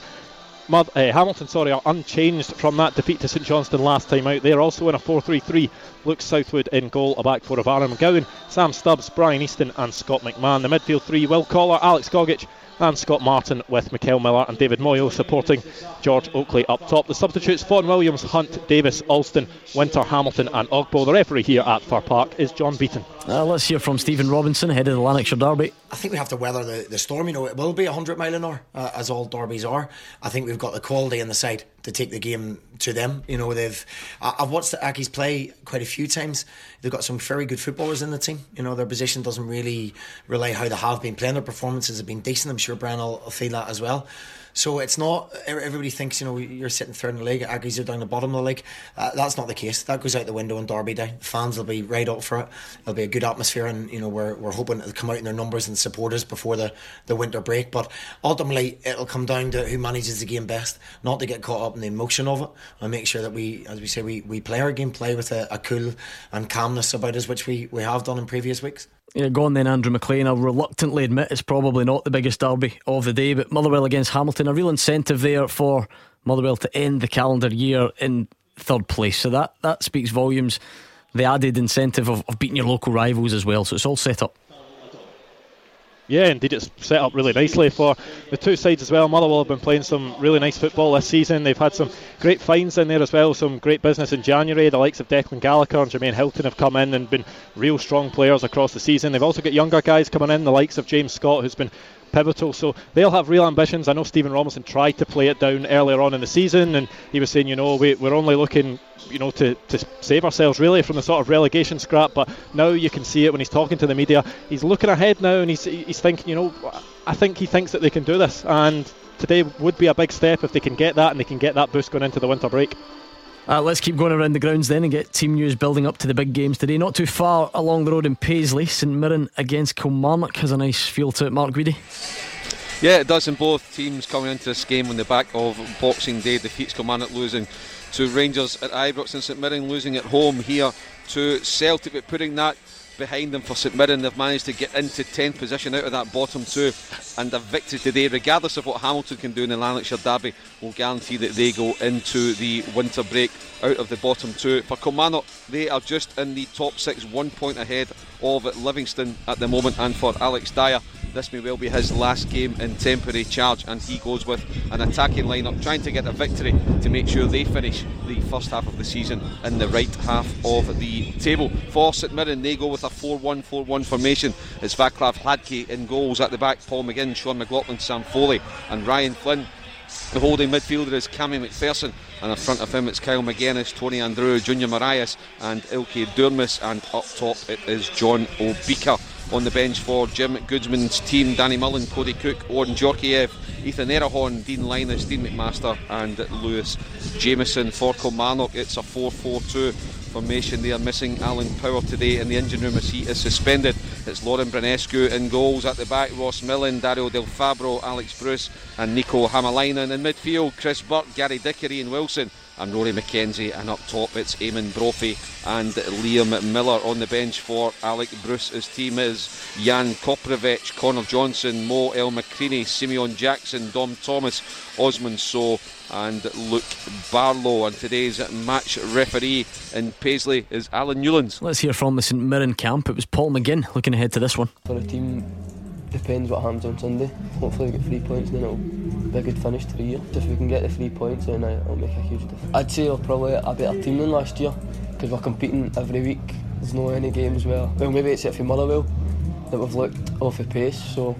Uh, Hamilton, sorry, are unchanged from that defeat to St Johnstone last time out. They're also in a 4-3-3. Luke Southwood in goal, a back four of Aaron McGowan, Sam Stubbs, Brian Easton, and Scott McMann. The midfield three: Will Collar, Alex Gogic, and Scott Martin, with Mickel Miller and David Moyo supporting George Oakley up top. The substitutes: Fôn Williams, Hunt, Davis, Alston, Winter, Hamilton, and Ogbo. The referee here at Fir Park is John Beaton. Uh, let's hear from Stephen Robinson, head of the Lanarkshire Derby. I think we have to weather the, the storm. You know, it will be 100 mile an hour, uh, as all derbies are. I think we've got the quality in the side to take the game to them. You know, they've. I've watched the Accies play quite a few times. They've got some very good footballers in the team. You know, their position doesn't really rely how they have been playing. Their performances have been decent. I'm sure Brian will, will feel that as well. So it's not everybody thinks you know you're sitting third in the league. Accies are down the bottom of the league. Uh, that's not the case. That goes out the window on Derby Day. Fans will be right up for it. It'll be a good atmosphere, and you know we're, we're hoping it'll come out in their numbers and supporters before the, the winter break. But ultimately, it'll come down to who manages the game best. Not to get caught up in the emotion of it, and make sure that we, as we say, we, we play our game, play with a, a cool and calmness about us, which we, we have done in previous weeks. Yeah, go on then, Andrew McLean. I'll reluctantly admit it's probably not the biggest derby of the day, but Motherwell against Hamilton, a real incentive there for Motherwell to end the calendar year in third place. So that, that speaks volumes the added incentive of, of beating your local rivals as well. So it's all set up. Yeah, indeed, it's set up really nicely for the two sides as well. Motherwell have been playing some really nice football this season. They've had some great finds in there as well, some great business in January. The likes of Declan Gallagher and Jermaine Hilton have come in and been real strong players across the season. They've also got younger guys coming in, the likes of James Scott, who's been pivotal. So they'll have real ambitions. I know Stephen Robinson tried to play it down earlier on in the season, and he was saying, you know, we, we're only looking, you know, to, to save ourselves really from the sort of relegation scrap. But now you can see it when he's talking to the media. He's looking ahead now, and he's he's thinking, you know, I think he thinks that they can do this, and today would be a big step if they can get that and they can get that boost going into the winter break. Uh, let's keep going around the grounds then and get team news building up to the big games today. Not too far along the road in Paisley, St Mirren against Kilmarnock has a nice feel to it. Mark Guidi. Yeah, it does, and both teams coming into this game on the back of Boxing Day defeats Kilmarnock losing to Rangers at Ibrox and St Mirren losing at home here to Celtic, but putting that behind them for St Mirren. They've managed to get into 10th position out of that bottom two, and a victory today, regardless of what Hamilton can do in the Lanarkshire Derby, will guarantee that they go into the winter break out of the bottom two. For Kilmarnock, they are just in the top six, one point ahead of Livingston at the moment, and for Alex Dyer, this may well be his last game in temporary charge, and he goes with an attacking lineup, trying to get a victory to make sure they finish the first half of the season in the right half of the table. For St Mirren, they go with a 4 1 4 1 formation. It's Vaclav Hladky in goals at the back, Paul McGinn, Sean McLoughlin, Sam Foley, and Ryan Flynn. The holding midfielder is Cammy McPherson, and in front of him it's Kyle Magennis, Tony Andreu, Junior Morias, and Ilkay Durmus, and up top it is John Obika. On the bench for Jim Goodwin's team, Danny Mullen, Cody Cooke, Oan Djorkaeff, Ethan Erhahon, Dean Lyness, Dean McMaster, and Lewis Jameson. For Kilmarnock, it's a 4 4 2 They are missing Alan Power today in the engine room as he is suspended. It's Lauren Branescu in goals at the back, Ross Millen, Dario Del Fabro, Alex Bruce, and Nico Hamalainen. In midfield, Chris Burke, Gary Dicker, and Wilson and Rory McKenzie. And up top, it's Eamon Brophy and Liam Miller. On the bench for Alec Bruce. His team is Jan Koprivec, Connor Johnson, Mo El Makrini, Simeon Jackson, Dom Thomas, Osman Sow, and Luke Barlow. And today's match referee in Paisley is Alan Newlands. Let's hear from the St Mirren camp. It was Paul McGinn looking ahead to this one. For the team, depends what happens on Sunday. Hopefully, we get three points, and then it'll be a good finish to the year. If we can get the three points, then it'll make a huge difference. I'd say we're probably a better team than last year because we're competing every week. There's no any games where, well, maybe except for Motherwell, that we've looked off the pace. So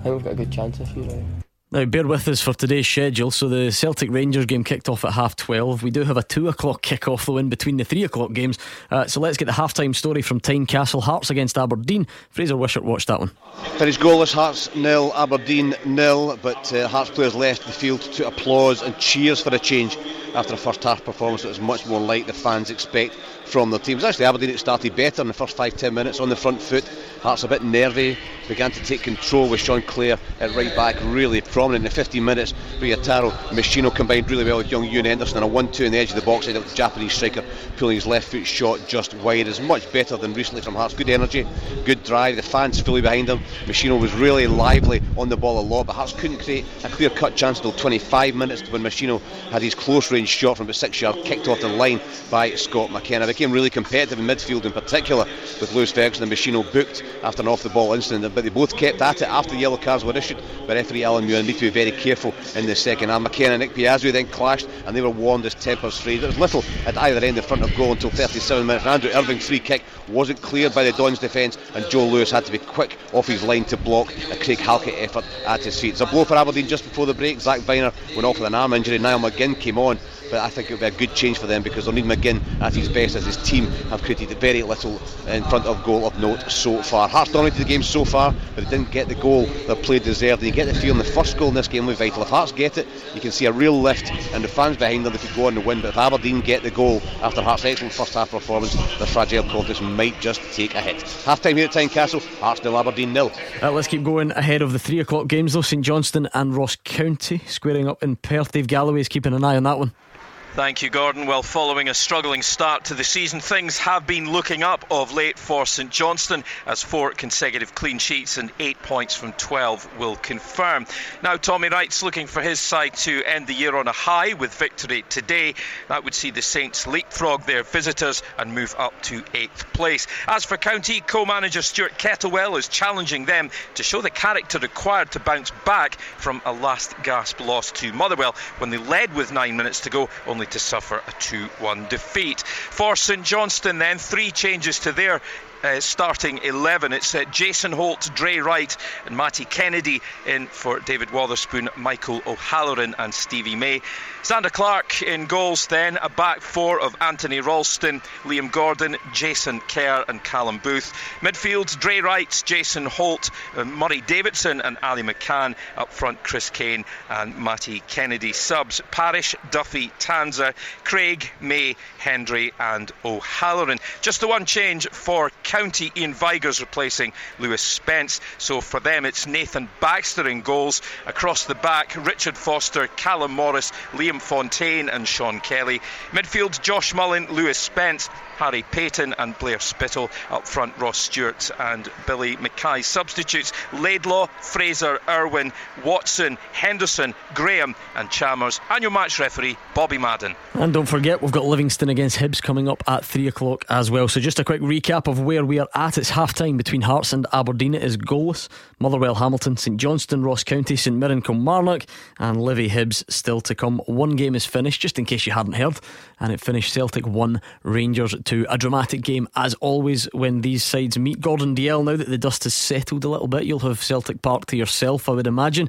I think we've got a good chance this year. Right? Now, bear with us for today's schedule. So, the Celtic Rangers game kicked off at half 12. We do have a 2 o'clock kick off, though, in between the 3 o'clock games. Uh, so, let's get the half time story from Tynecastle Hearts against Aberdeen. Fraser Wishart watched that one. Finished goalless, Hearts nil, Aberdeen nil. But uh, Hearts players left the field to applause and cheers for a change after a first half performance that was much more like the fans expect from their teams. Actually, Aberdeen started better in the first five ten minutes on the front foot. Hearts a bit nervy, began to take control with Sean Clare at right back, really prominent in the 15 minutes. Taro, Meshino combined really well with young Ewan Henderson and a 1 2 in the edge of the box. The Japanese striker pulling his left foot shot just wide is much better than recently from Hearts. Good energy, good drive, the fans fully behind him. Meshino was really lively on the ball a lot, but Hearts couldn't create a clear cut chance until 25 minutes when Meshino had his close range shot from about six yard kicked off the line by Scott McKenna. Became really competitive in midfield in particular with Lewis Ferguson and Meshino booked after an off the ball incident, but they both kept at it after the yellow cards were issued. by referee Alan Muir need to be very careful in the second half. McKenna and Ikpeazu then clashed and they were warned as tempers frayed. There was little at either end in front of goal until 37 minutes. And Andrew Irving's free kick wasn't cleared by the Dons defence and Joe Lewis had to be quick off his line to block a Craig Halkett effort at his feet. It's a blow for Aberdeen just before the break. Zach Vyner went off with an arm injury. Niall McGinn came on but I think it will be a good change for them because need McGinn at his best as his team have created very little in front of goal of note so far. Hearts dominated the game so far, but they didn't get the goal their play deserved. And you get the feeling the first goal in this game will be vital. If Hearts get it, you can see a real lift, and the fans behind them they could go on to win. But if Aberdeen get the goal after Hearts' excellent first half performance, their fragile confidence might just take a hit. Half time here at Tynecastle, Hearts nil, Aberdeen nil. Uh, let's keep going ahead of the three o'clock games though. St Johnstone and Ross County squaring up in Perth. Dave Galloway is keeping an eye on that one. Thank you, Gordon. Well, following a struggling start to the season, things have been looking up of late for St Johnstone as four consecutive clean sheets and eight points from 12 will confirm. Now, Tommy Wright's looking for his side to end the year on a high with victory today. That would see the Saints leapfrog their visitors and move up to eighth place. As for County, co manager Stuart Kettlewell is challenging them to show the character required to bounce back from a last gasp loss to Motherwell when they led with nine minutes to go, only to suffer a 2 1 defeat. For St Johnstone, then, three changes to their uh, starting 11. It's uh, Jason Holt, Dre Wright, and Matty Kennedy in for David Wotherspoon, Michael O'Halloran, and Stevie May. Zander Clark in goals, then a back four of Anthony Ralston, Liam Gordon, Jason Kerr, and Callum Booth. Midfield, Dre Wright, Jason Holt, uh, Murray Davidson, and Ali McCann. Up front, Chris Kane and Matty Kennedy. Subs, Parish, Duffy, Tanzer, Craig, May, Hendry, and O'Halloran. Just the one change for County, Ian Vigurs replacing Lewis Spence. So for them, it's Nathan Baxter in goals. Across the back, Richard Foster, Callum Morris, Liam Fontaine, and Sean Kelly. Midfield, Josh Mullin, Lewis Spence, Harry Paton, and Blair Spittle. Up front, Ross Stewart and Billy Mackay. Substitutes, Laidlaw, Fraser, Irwin, Watson, Henderson, Graham, and Chalmers. And your match referee, Bobby Madden. And don't forget, we've got Livingston against Hibs coming up at 3 o'clock as well. So just a quick recap of where we are at. It's half time between Hearts and Aberdeen. It is goalless. Motherwell, Hamilton, St Johnstone, Ross County, St Mirren, Kilmarnock, and Livy Hibs still to come. One game is finished, just in case you hadn't heard, and it finished Celtic 1, Rangers 2. A dramatic game, as always, when these sides meet. Gordon Dalziel, now that the dust has settled a little bit, you'll have Celtic Park to yourself, I would imagine.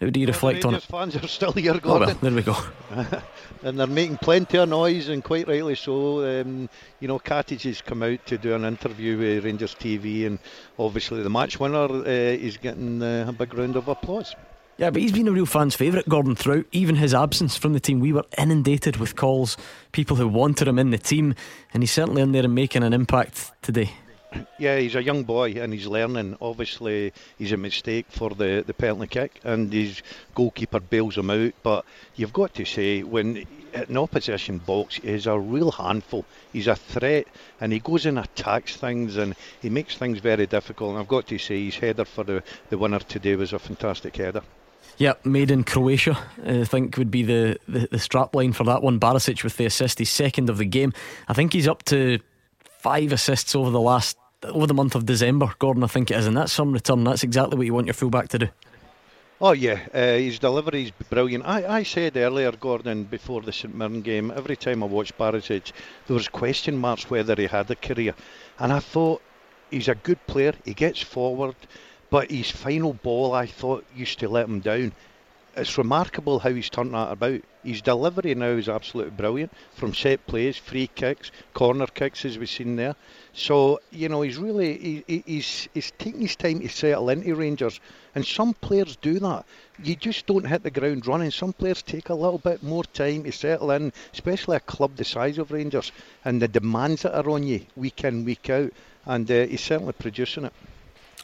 How do you reflect on it? fans are still here, Gordon. Oh, well, there we go. *laughs* and they're making plenty of noise, and quite rightly so. Um, you know, Katic has come out to do an interview with Rangers TV, and obviously the match winner uh, is getting uh, a big round of applause. Yeah, but he's been a real fans' favourite, Gordon, throughout even his absence from the team. We were inundated with calls, people who wanted him in the team, and he's certainly in there and making an impact today. Yeah, he's a young boy and he's learning. Obviously, he's a mistake for the, the penalty kick, and his goalkeeper bails him out. But you've got to say, when an opposition box, he's a real handful. He's a threat, and he goes and attacks things, and he makes things very difficult. And I've got to say, his header for the, the winner today was a fantastic header. Yep, made in Croatia, I think would be the, the, the strap line for that one. Barisic with the assist, he's second of the game. I think he's up to five assists over the last over the month of December. Gordon, I think it is, and that's some return. That's exactly what you want your fullback to do. Oh yeah, uh, his delivery is brilliant. I, I said earlier, Gordon, before the St Mirren game, every time I watched Barisic, there was question marks whether he had a career, and I thought he's a good player. He gets forward, but his final ball, I thought, used to let him down. It's remarkable how he's turned that about. His delivery now is absolutely brilliant from set plays, free kicks, corner kicks, as we've seen there. So you know he's really he, he's he's taking his time to settle into Rangers, and some players do that. You just don't hit the ground running. Some players take a little bit more time to settle in, especially a club the size of Rangers and the demands that are on you week in week out. And uh, he's certainly producing it.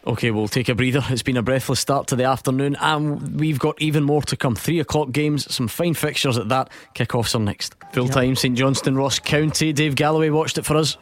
Okay, we'll take a breather. It's been a breathless start to the afternoon, and we've got even more to come. Three o'clock games, some fine fixtures at that. Kick-offs are next. Full time, St Johnstone, Ross County. Dave Galloway watched it for us.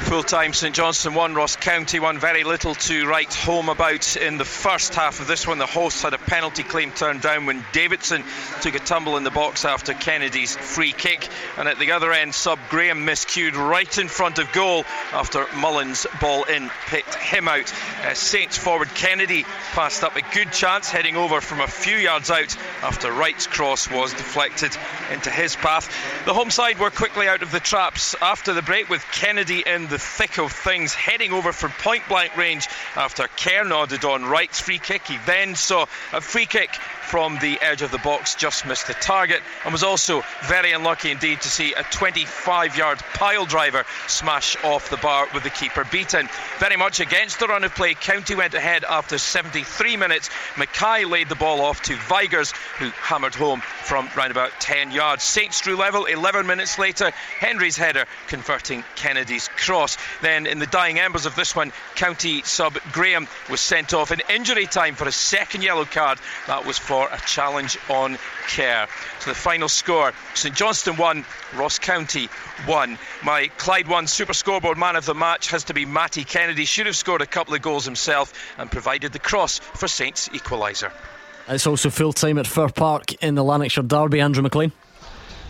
Full time, St Johnstone won, Ross County won. Very little to write home about in the first half of this one. The hosts had a penalty claim turned down when Davidson took a tumble in the box after Kennedy's free kick, and at the other end, sub Graham miscued right in front of goal after Mullins' ball in picked him out. Uh, Saints forward Kennedy passed up a good chance heading over from a few yards out after Wright's cross was deflected into his path. The home side were quickly out of the traps after the break with Kennedy in the thick of things, heading over for point blank range after Kerr nodded on Wright's free kick. He then saw a free kick from the edge of the box, just missed the target, and was also very unlucky indeed to see a 25 yard pile driver smash off the bar with the keeper beaten. Very much against the run of play, County went ahead after 73 minutes. Mackay laid the ball off to Vigurs, who hammered home from round about 10 yards. Saints drew level 11 minutes later. Hendry's header converting Kennedy's cross. Then, in the dying embers of this one, County sub Graham was sent off in injury time for a second yellow card. That was for a challenge on Kerr. So the final score St Johnstone 1, Ross County 1. My Clyde 1 Super Scoreboard man of the match has to be Matty Kennedy. Should have scored a couple of goals himself and provided the cross for Saints' equaliser. It's also full time at Fir Park in the Lanarkshire Derby. Andrew McLean.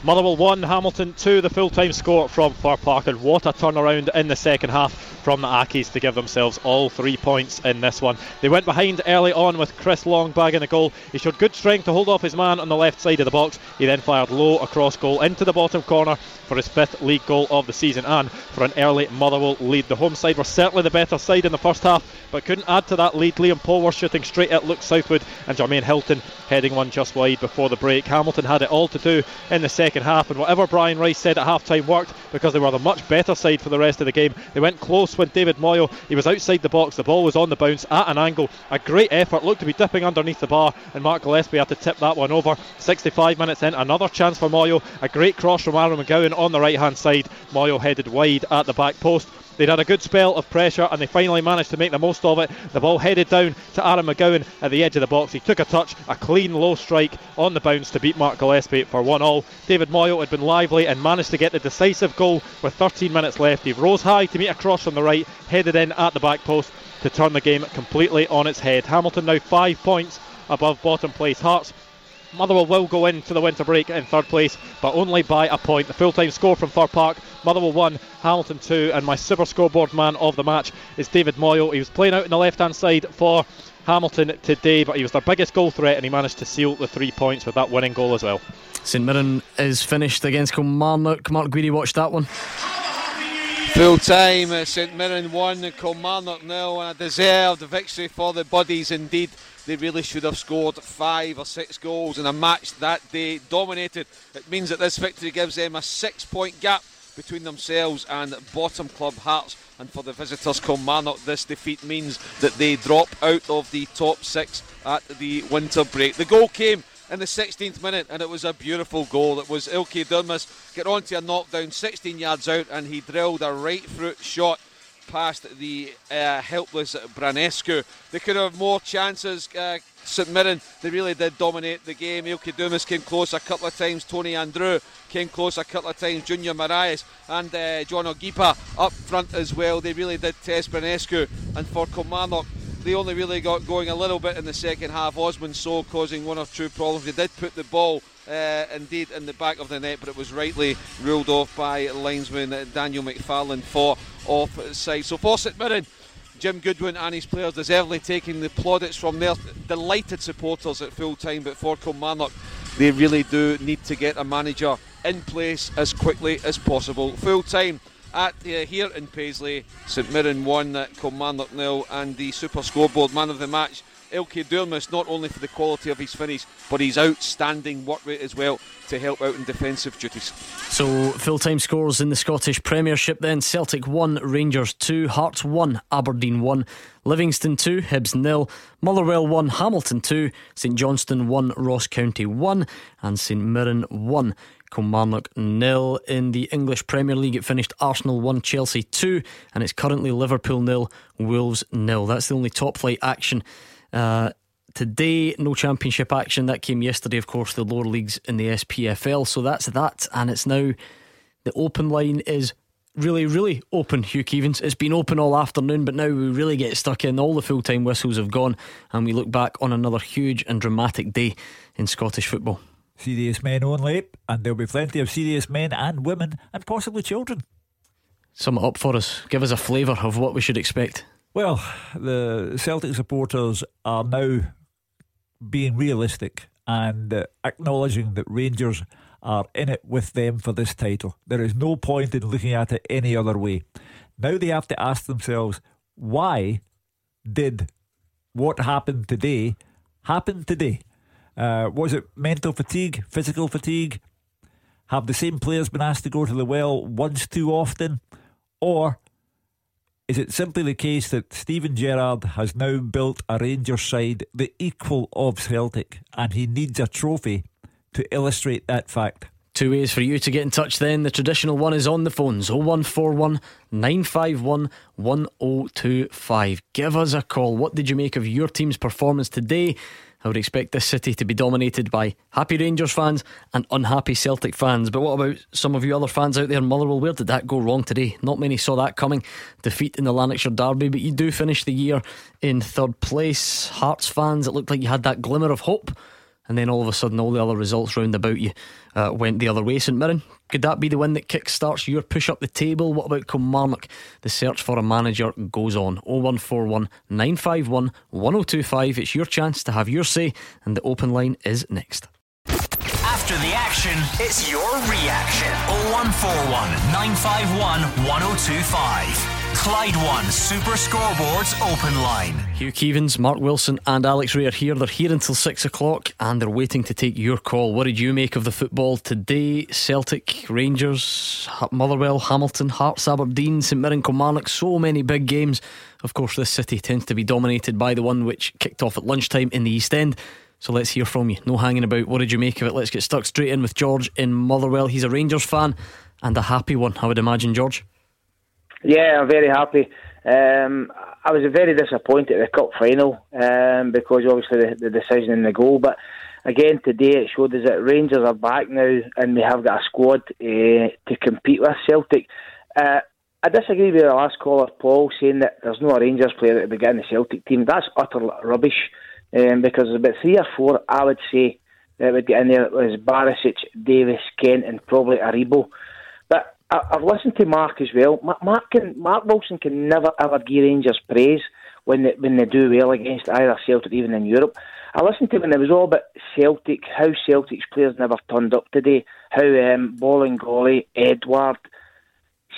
Motherwell 1, Hamilton 2, the full time score from Fir Park. And what a turnaround in the second half from the Accies to give themselves all three points in this one. They went behind early on with Chris Long bagging the goal. He showed good strength to hold off his man on the left side of the box. He then fired low across goal into the bottom corner for his fifth league goal of the season and for an early Motherwell lead. The home side were certainly the better side in the first half, but couldn't add to that lead. Liam Polworth shooting straight at Luke Southwood and Jermaine Hilton heading one just wide before the break. Hamilton had it all to do in the second half, and whatever Brian Rice said at half time worked because they were the much better side for the rest of the game. They went close when David Moyo he was outside the box, the ball was on the bounce at an angle. A great effort, looked to be dipping underneath the bar, and Mark Gillespie had to tip that one over. 65 minutes in, another chance for Moyo. A great cross from Aaron McGowan on the right hand side. Moyo headed wide at the back post. They'd had a good spell of pressure and they finally managed to make the most of it. The ball headed down to Aaron McGowan at the edge of the box. He took a touch, a clean low strike on the bounce to beat Mark Gillespie for 1 all. David Moyo had been lively and managed to get the decisive goal with 13 minutes left. He rose high to meet a cross from the right, headed in at the back post to turn the game completely on its head. Hamilton now five points above bottom place Hearts. Motherwell will go into the winter break in third place, but only by a point. The full time score from Fir Park Motherwell 1, Hamilton 2, and my super scoreboard man of the match is David Moyo. He was playing out in the left hand side for Hamilton today, but he was their biggest goal threat and he managed to seal the three points with that winning goal as well. St Mirren is finished against Kilmarnock. Mark Guidi watched that one. Full time, St Mirren 1, Kilmarnock nil, and a deserved victory for the Buddies indeed. They really should have scored five or six goals in a match that they dominated. It means that this victory gives them a six point gap between themselves and bottom club Hearts. And for the visitors, Kilmarnock, this defeat means that they drop out of the top six at the winter break. The goal came in the 16th minute, and it was a beautiful goal. It was Ilkay Durmus get onto a knockdown 16 yards out, and he drilled a right foot shot past the uh, helpless Branescu. They could have more chances. Uh, St Mirren, they really did dominate the game. Ilkay Durmus came close a couple of times. Tony Andreu came close a couple of times. Junior Morias and uh, John Obika up front as well. They really did test Branescu. And for Kilmarnock, they only really got going a little bit in the second half. Osman Sow causing one or two problems. They did put the ball uh, indeed in the back of the net, but it was rightly ruled off by linesman Daniel McFarlane for offside. So Fawcett Mirren, Jim Goodwin and his players deservedly taking the plaudits from their delighted supporters at full time. But for Kilmarnock, they really do need to get a manager in place as quickly as possible. Full time at uh, here in Paisley, St Mirren won, uh, Kilmarnock nil, and the super scoreboard man of the match. Ilkay Durmus, not only for the quality of his finish, but his outstanding work rate as well to help out in defensive duties. So, full time scores in the Scottish Premiership then Celtic 1, Rangers 2, Hearts 1, Aberdeen 1, Livingston 2, Hibs 0, Motherwell 1, Hamilton 2, St Johnstone 1, Ross County 1, and St Mirren 1. Kilmarnock nil in the English Premier League. It finished Arsenal 1, Chelsea 2, and it's currently Liverpool nil, Wolves nil. That's the only top flight action. Uh, today, no championship action. That came yesterday, of course, the lower leagues in the SPFL. So that's that, and it's now the open line is really, really open, Hugh Keevins. It's been open all afternoon, but now we really get stuck in. All the full time whistles have gone, and we look back on another huge and dramatic day in Scottish football. Serious men only, and there'll be plenty of serious men and women, and possibly children. Sum it up for us. Give us a flavour of what we should expect. Well, the Celtic supporters are now being realistic and uh, acknowledging that Rangers are in it with them for this title. There is no point in looking at it any other way. Now they have to ask themselves why did what happened today happen today? Uh, was it mental fatigue, physical fatigue? Have the same players been asked to go to the well once too often? Or Is it simply the case that Steven Gerrard has now built a Rangers side the equal of Celtic and he needs a trophy to illustrate that fact? Two ways for you to get in touch then. The traditional one is on the phones 0141 951 1025. Give us a call. What did you make of your team's performance today? I would expect this city to be dominated by happy Rangers fans and unhappy Celtic fans. But what about some of you other fans out there Motherwell? Where did that go wrong today? Not many saw that coming. Defeat in the Lanarkshire Derby, but you do finish the year in third place. Hearts fans, it looked like you had that glimmer of hope and then all of a sudden all the other results round about you uh, went the other way. St Mirren, could that be the win that kick-starts your push up the table? What about Kilmarnock? The search for a manager goes on. 0141 951 1025. It's your chance to have your say, and the open line is next. After the action, it's your reaction. 0141 951 1025. Clyde One Super Scoreboards Open Line. Hugh Keevins, Mark Wilson, and Alex Rae are here. They're here until six o'clock and they're waiting to take your call. What did you make of the football today? Celtic, Rangers, Motherwell, Hamilton, Hearts, Aberdeen, St Mirren, Kilmarnock. So many big games. Of course, this city tends to be dominated by the one which kicked off at lunchtime in the East End. So let's hear from you. No hanging about. What did you make of it? Let's get stuck straight in with George in Motherwell. He's a Rangers fan and a happy one, I would imagine, George. Yeah, I'm very happy. Um, I was very disappointed at the cup final um, because obviously the, the, decision and the goal. But again, today it showed us that Rangers are back now and we have got a squad uh, to compete with Celtic. Uh, I disagree with the last caller, Paul, saying that there's no Rangers player that would be getting the Celtic team. That's utter rubbish um, because there's about three or four, I would say, that would get in there. It was Barisic, Davis, Kent, and probably Aribo. I, have listened to Mark as well. Mark, can, Mark Wilson can never ever give Rangers praise when they, when they do well against either Celtic, even in Europe. I listened to when it was all about Celtic, how Celtic's players never turned up today, how um, Bolingoli, Edouard.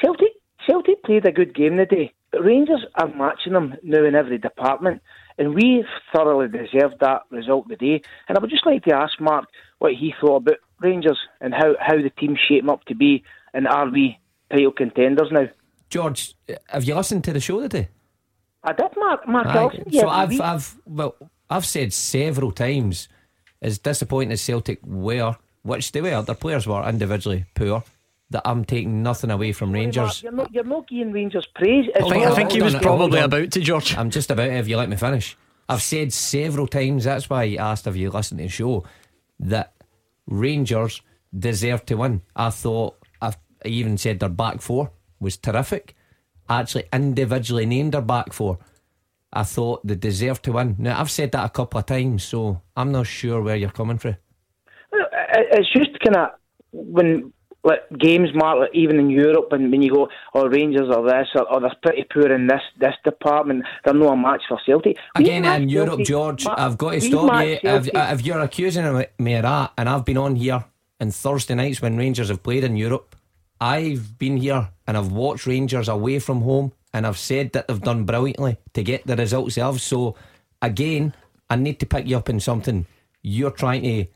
Celtic, Celtic played a good game today, but Rangers are matching them now in every department, and we thoroughly deserved that result today. And I would just like to ask Mark what he thought about Rangers and how, how the team shaping up to be and are we uh, title contenders now? George, uh, have you listened to the show today? I did, Mark. Mark right. So I've, I've, well, I've said several times, as disappointing as Celtic were, which they were, their players were individually poor. That I'm taking nothing away from Rangers. You're not, you're not giving Rangers praise. I think, I think he was probably about to, George. I'm just about to, if you let me finish. I've said several times, that's why I asked if you listened to the show, that Rangers deserve to win. I thought I even said their back four was terrific. I actually individually named their back four. I thought they deserved to win. Now, I've said that a couple of times, so I'm not sure where you're coming from. It's just kind of when like games, Mark, like even in Europe, and when you go, oh, Rangers are this, or, or they're pretty poor in this this department, they're no a match for Celtic. Again, in Europe, Celtic, George, I've got to stop you. If, if you're accusing me of that, and I've been on here on Thursday nights when Rangers have played in Europe, I've been here and I've watched Rangers away from home and I've said that they've done brilliantly to get the results they have. So again, I need to pick you up in something you're trying to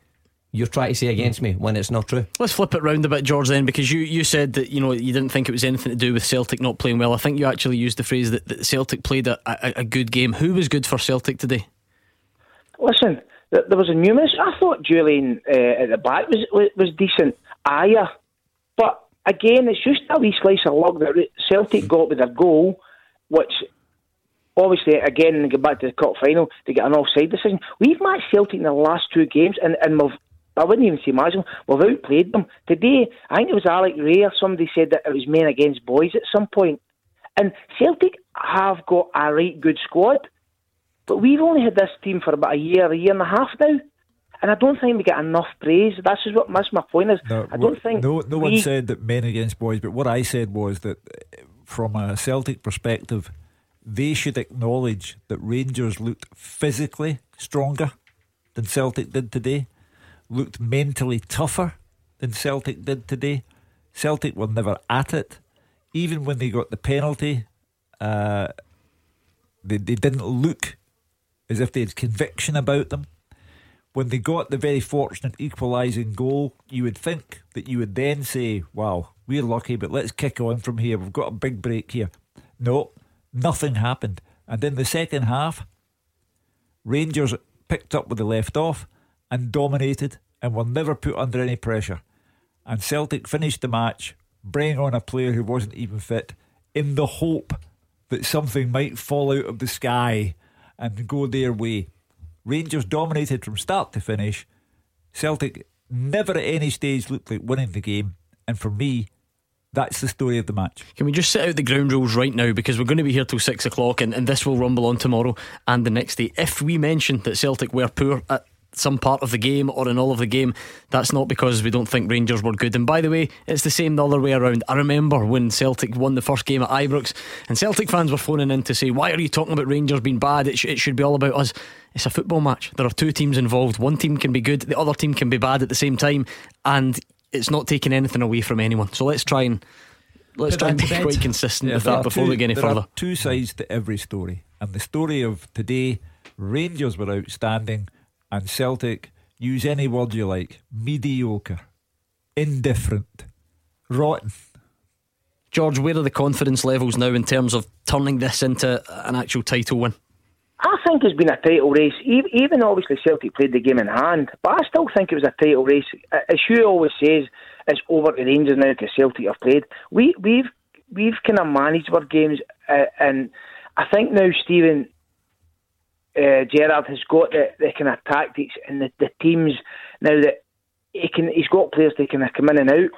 you're trying to say against me when it's not true. Let's flip it round a bit, George, then, because you, you said that you know you didn't think it was anything to do with Celtic not playing well. I think you actually used the phrase that, that Celtic played a, a, a, good game. Who was good for Celtic today? Listen, there was a numerous. I thought Jullien uh, at the back was was, was decent. Ajer, but again, it's just a wee slice of luck that Celtic mm-hmm. got with a goal, which obviously, again, get back to the cup final, they get an offside decision. We've matched Celtic in the last two games, and, and we've, I wouldn't even say them, we've outplayed them. Today, I think it was Alex Rae or somebody said that it was men against boys at some point. And Celtic have got a right good squad, but we've only had this team for about a year, a year and a half now and I don't think we get enough praise. That's just what that's my point is. No, I don't think no no we, one said that men against boys, but what I said was that uh, from a Celtic perspective, they should acknowledge that Rangers looked physically stronger than Celtic did today, looked mentally tougher than Celtic did today. Celtic were never at it, even when they got the penalty. Uh, they they didn't look as if they had conviction about them when they got the very fortunate equalising goal, you would think that you would then say, wow, we're lucky, but let's kick on from here. We've got a big break here. No, nothing happened. And in the second half, Rangers picked up where they left off and dominated and were never put under any pressure. And Celtic finished the match, bringing on a player who wasn't even fit, in the hope that something might fall out of the sky and go their way. Rangers dominated from start to finish. Celtic never at any stage looked like winning the game. And for me, that's the story of the match. Can we just set out the ground rules right now because we're going to be here till six o'clock and, and this will rumble on tomorrow and the next day. If we mention that Celtic were poor at some part of the game or in all of the game, that's not because we don't think Rangers were good. And by the way, it's the same the other way around. I remember when Celtic won the first game at Ibrox, and Celtic fans were phoning in to say, Why are you talking about Rangers being bad? It, sh- it should be all about us. It's a football match. There are two teams involved. One team can be good, the other team can be bad at the same time, and it's not taking anything away from anyone. So let's try and. Let's try and be quite consistent Yeah, with that before two- we get any there further. Are two sides to every story, and the story of today, Rangers were outstanding, and Celtic. Use any word you like. Mediocre, indifferent, rotten. George, where are the confidence levels now in terms of turning this into an actual title win? I think it's been a title race. Even, obviously Celtic played the game in hand, but I still think it was a title race. As Hugh always says, it's over to Rangers now because Celtic have played. We we've we've kind of managed our games, uh, and I think now Steven uh, Gerrard has got the, the kind of tactics and the, the teams now that he can. He's got players that can come in and out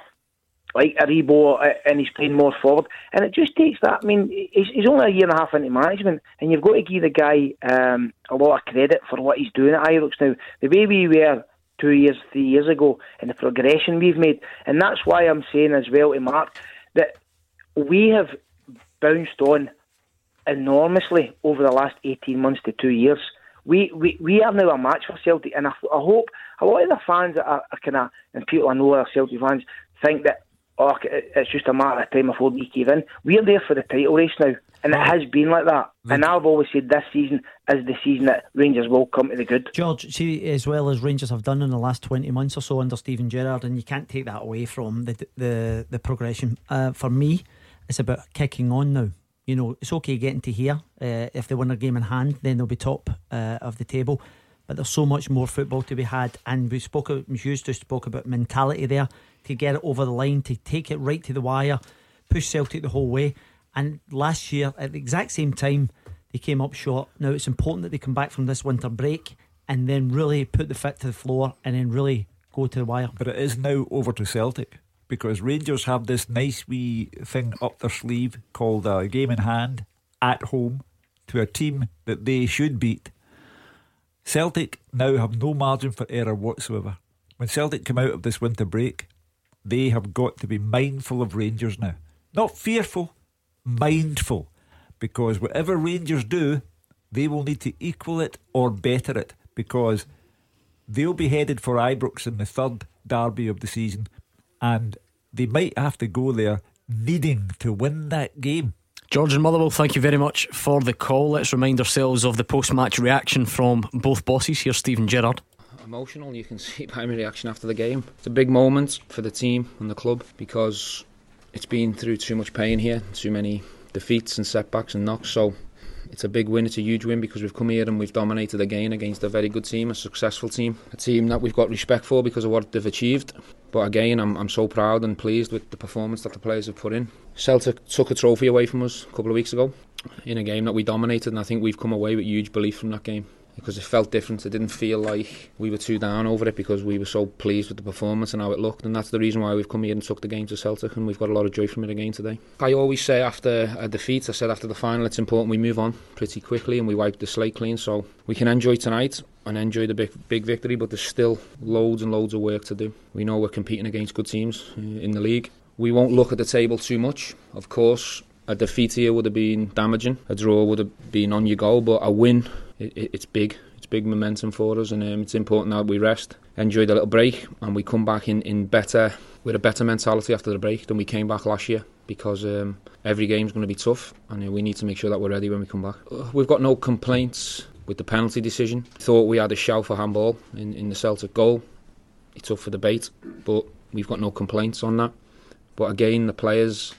like Aribo, and he's playing more forward. And it just takes that. I mean, he's, he's only a year and a half into management, and you've got to give the guy um, a lot of credit for what he's doing at Ibrox now. The way we were two years, three years ago, and the progression we've made, and that's why I'm saying as well to Mark that we have bounced on enormously over the last 18 months to two years. We, we, we are now a match for Celtic, and I, I hope a lot of the fans that are, are kind of, and people I know are Celtic fans, think that oh, it's just a matter of time before we cave in. We're there for the title race now, and it has been like that. And I've always said this season is the season that Rangers will come to the good. George, see, as well as Rangers have done in the last 20 months or so under Steven Gerrard, and you can't take that away from the the, the progression. Uh, for me, it's about kicking on now. You know, it's okay getting to here. Uh, if they win a game in hand, then they'll be top uh, of the table. But there's so much more football to be had. And we spoke, Hugh's just spoke about mentality there to get it over the line, to take it right to the wire, push Celtic the whole way. And last year, at the exact same time, they came up short. Now it's important that they come back from this winter break and then really put the foot to the floor and then really go to the wire. But it is now over to Celtic because Rangers have this nice wee thing up their sleeve called a game in hand at home to a team that they should beat. Celtic now have no margin for error whatsoever. When Celtic come out of this winter break, they have got to be mindful of Rangers now. Not fearful, mindful. Because whatever Rangers do, they will need to equal it or better it because they'll be headed for Ibrox in the third derby of the season and they might have to go there needing to win that game. George and Motherwell, thank you very much for the call. Let's remind ourselves of the post match reaction from both bosses. Here's Steven Gerrard. emotional. You can *laughs* see by my reaction after the game. It's a big moment for the team and the club because it's been through too much pain here, too many defeats and setbacks and knocks. So it's a big win. It's a huge win because we've come here and we've dominated again against a very good team, a successful team, a team that we've got respect for because of what they've achieved. But again, I'm, I'm so proud and pleased with the performance that the players have put in. Celtic took a trophy away from us a couple of weeks ago in a game that we dominated, and I think we've come away with huge belief from that game because it felt different. It didn't feel like we were too down over it because we were so pleased with the performance and how it looked, and that's the reason why we've come here and took the game to Celtic, and we've got a lot of joy from it again today. I always say after a defeat, I said after the final, it's important we move on pretty quickly and we wipe the slate clean so we can enjoy tonight and enjoy the big big victory. But there's still loads and loads of work to do. We know we're competing against good teams uh, in the league. We won't look at the table too much, of course. A defeat here would have been damaging. A draw would have been on your goal, but a win, it, it, it's big. It's big momentum for us, and um, it's important that we rest, enjoy the little break, and we come back in, in better with a better mentality after the break than we came back last year. Because um, every game's going to be tough, and uh, we need to make sure that we're ready when we come back. Uh, We've got no complaints with the penalty decision. Thought we had a shout for handball in, in the Celtic goal. It's up for debate, but we've got no complaints on that. But again, the players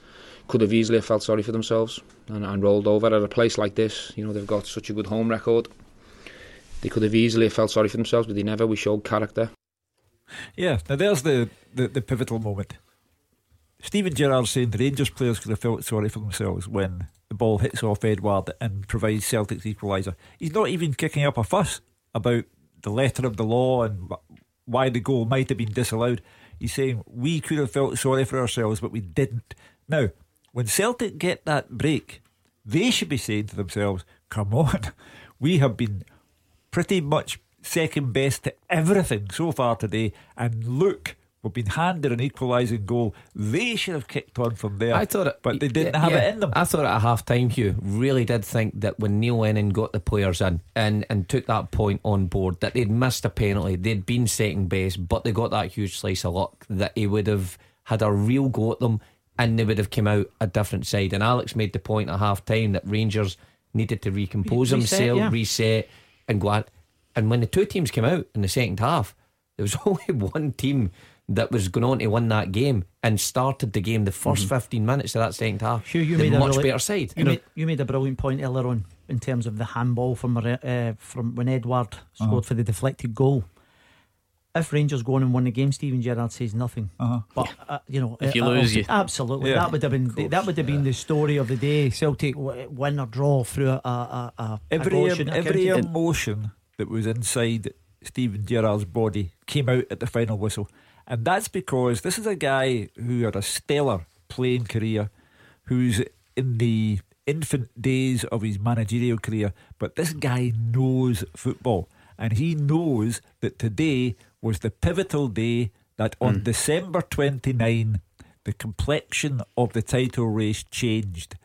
could have easily felt sorry for themselves and, and rolled over at a place like this. You know, they've got such a good home record. They could have easily felt sorry for themselves, but they never. We showed character. Yeah, now there's the, the, the pivotal moment. Steven Gerrard saying the Rangers players could have felt sorry for themselves when the ball hits off Edouard and provides Celtic's equaliser. He's not even kicking up a fuss about the letter of the law and why the goal might have been disallowed. He's saying we could have felt sorry for ourselves, but we didn't. Now, when Celtic get that break, they should be saying to themselves, come on, *laughs* we have been pretty much second best to everything so far today, and look We've been handed an equalising goal. They should have kicked on from there. I thought, it, but they didn't yeah, have yeah. it in them. I thought at half time, Hugh really did think that when Neil Lennon got the players in and, and took that point on board, that they'd missed a penalty, they'd been second best, but they got that huge slice of luck that he would have had a real go at them and they would have come out a different side. And Alex made the point at half time that Rangers needed to recompose Reset, themselves, yeah. reset, and go out. And when the two teams came out in the second half, there was *laughs* only one team that was going on to win that game and started the game the 1st 15 minutes of that second half. You made a much really- better side. You made, you made a brilliant point earlier on in terms of the handball from uh, from when Edouard scored Uh-huh. for the deflected goal. If Rangers go on and win the game, Steven Gerrard says nothing. Uh-huh. But uh, you know, If you uh, lose, you- absolutely Yeah, that would have been course, that would have been the story of the day. Celtic w- win or draw through a, a, a, a Every, goal em- every emotion that was inside Steven Gerrard's body came out at the final whistle. And that's because this is a guy who had a stellar playing career, who's in the infant days of his managerial career, but this guy knows football. And he knows that today was the pivotal day that on mm. December 29, the complexion of the title race changed.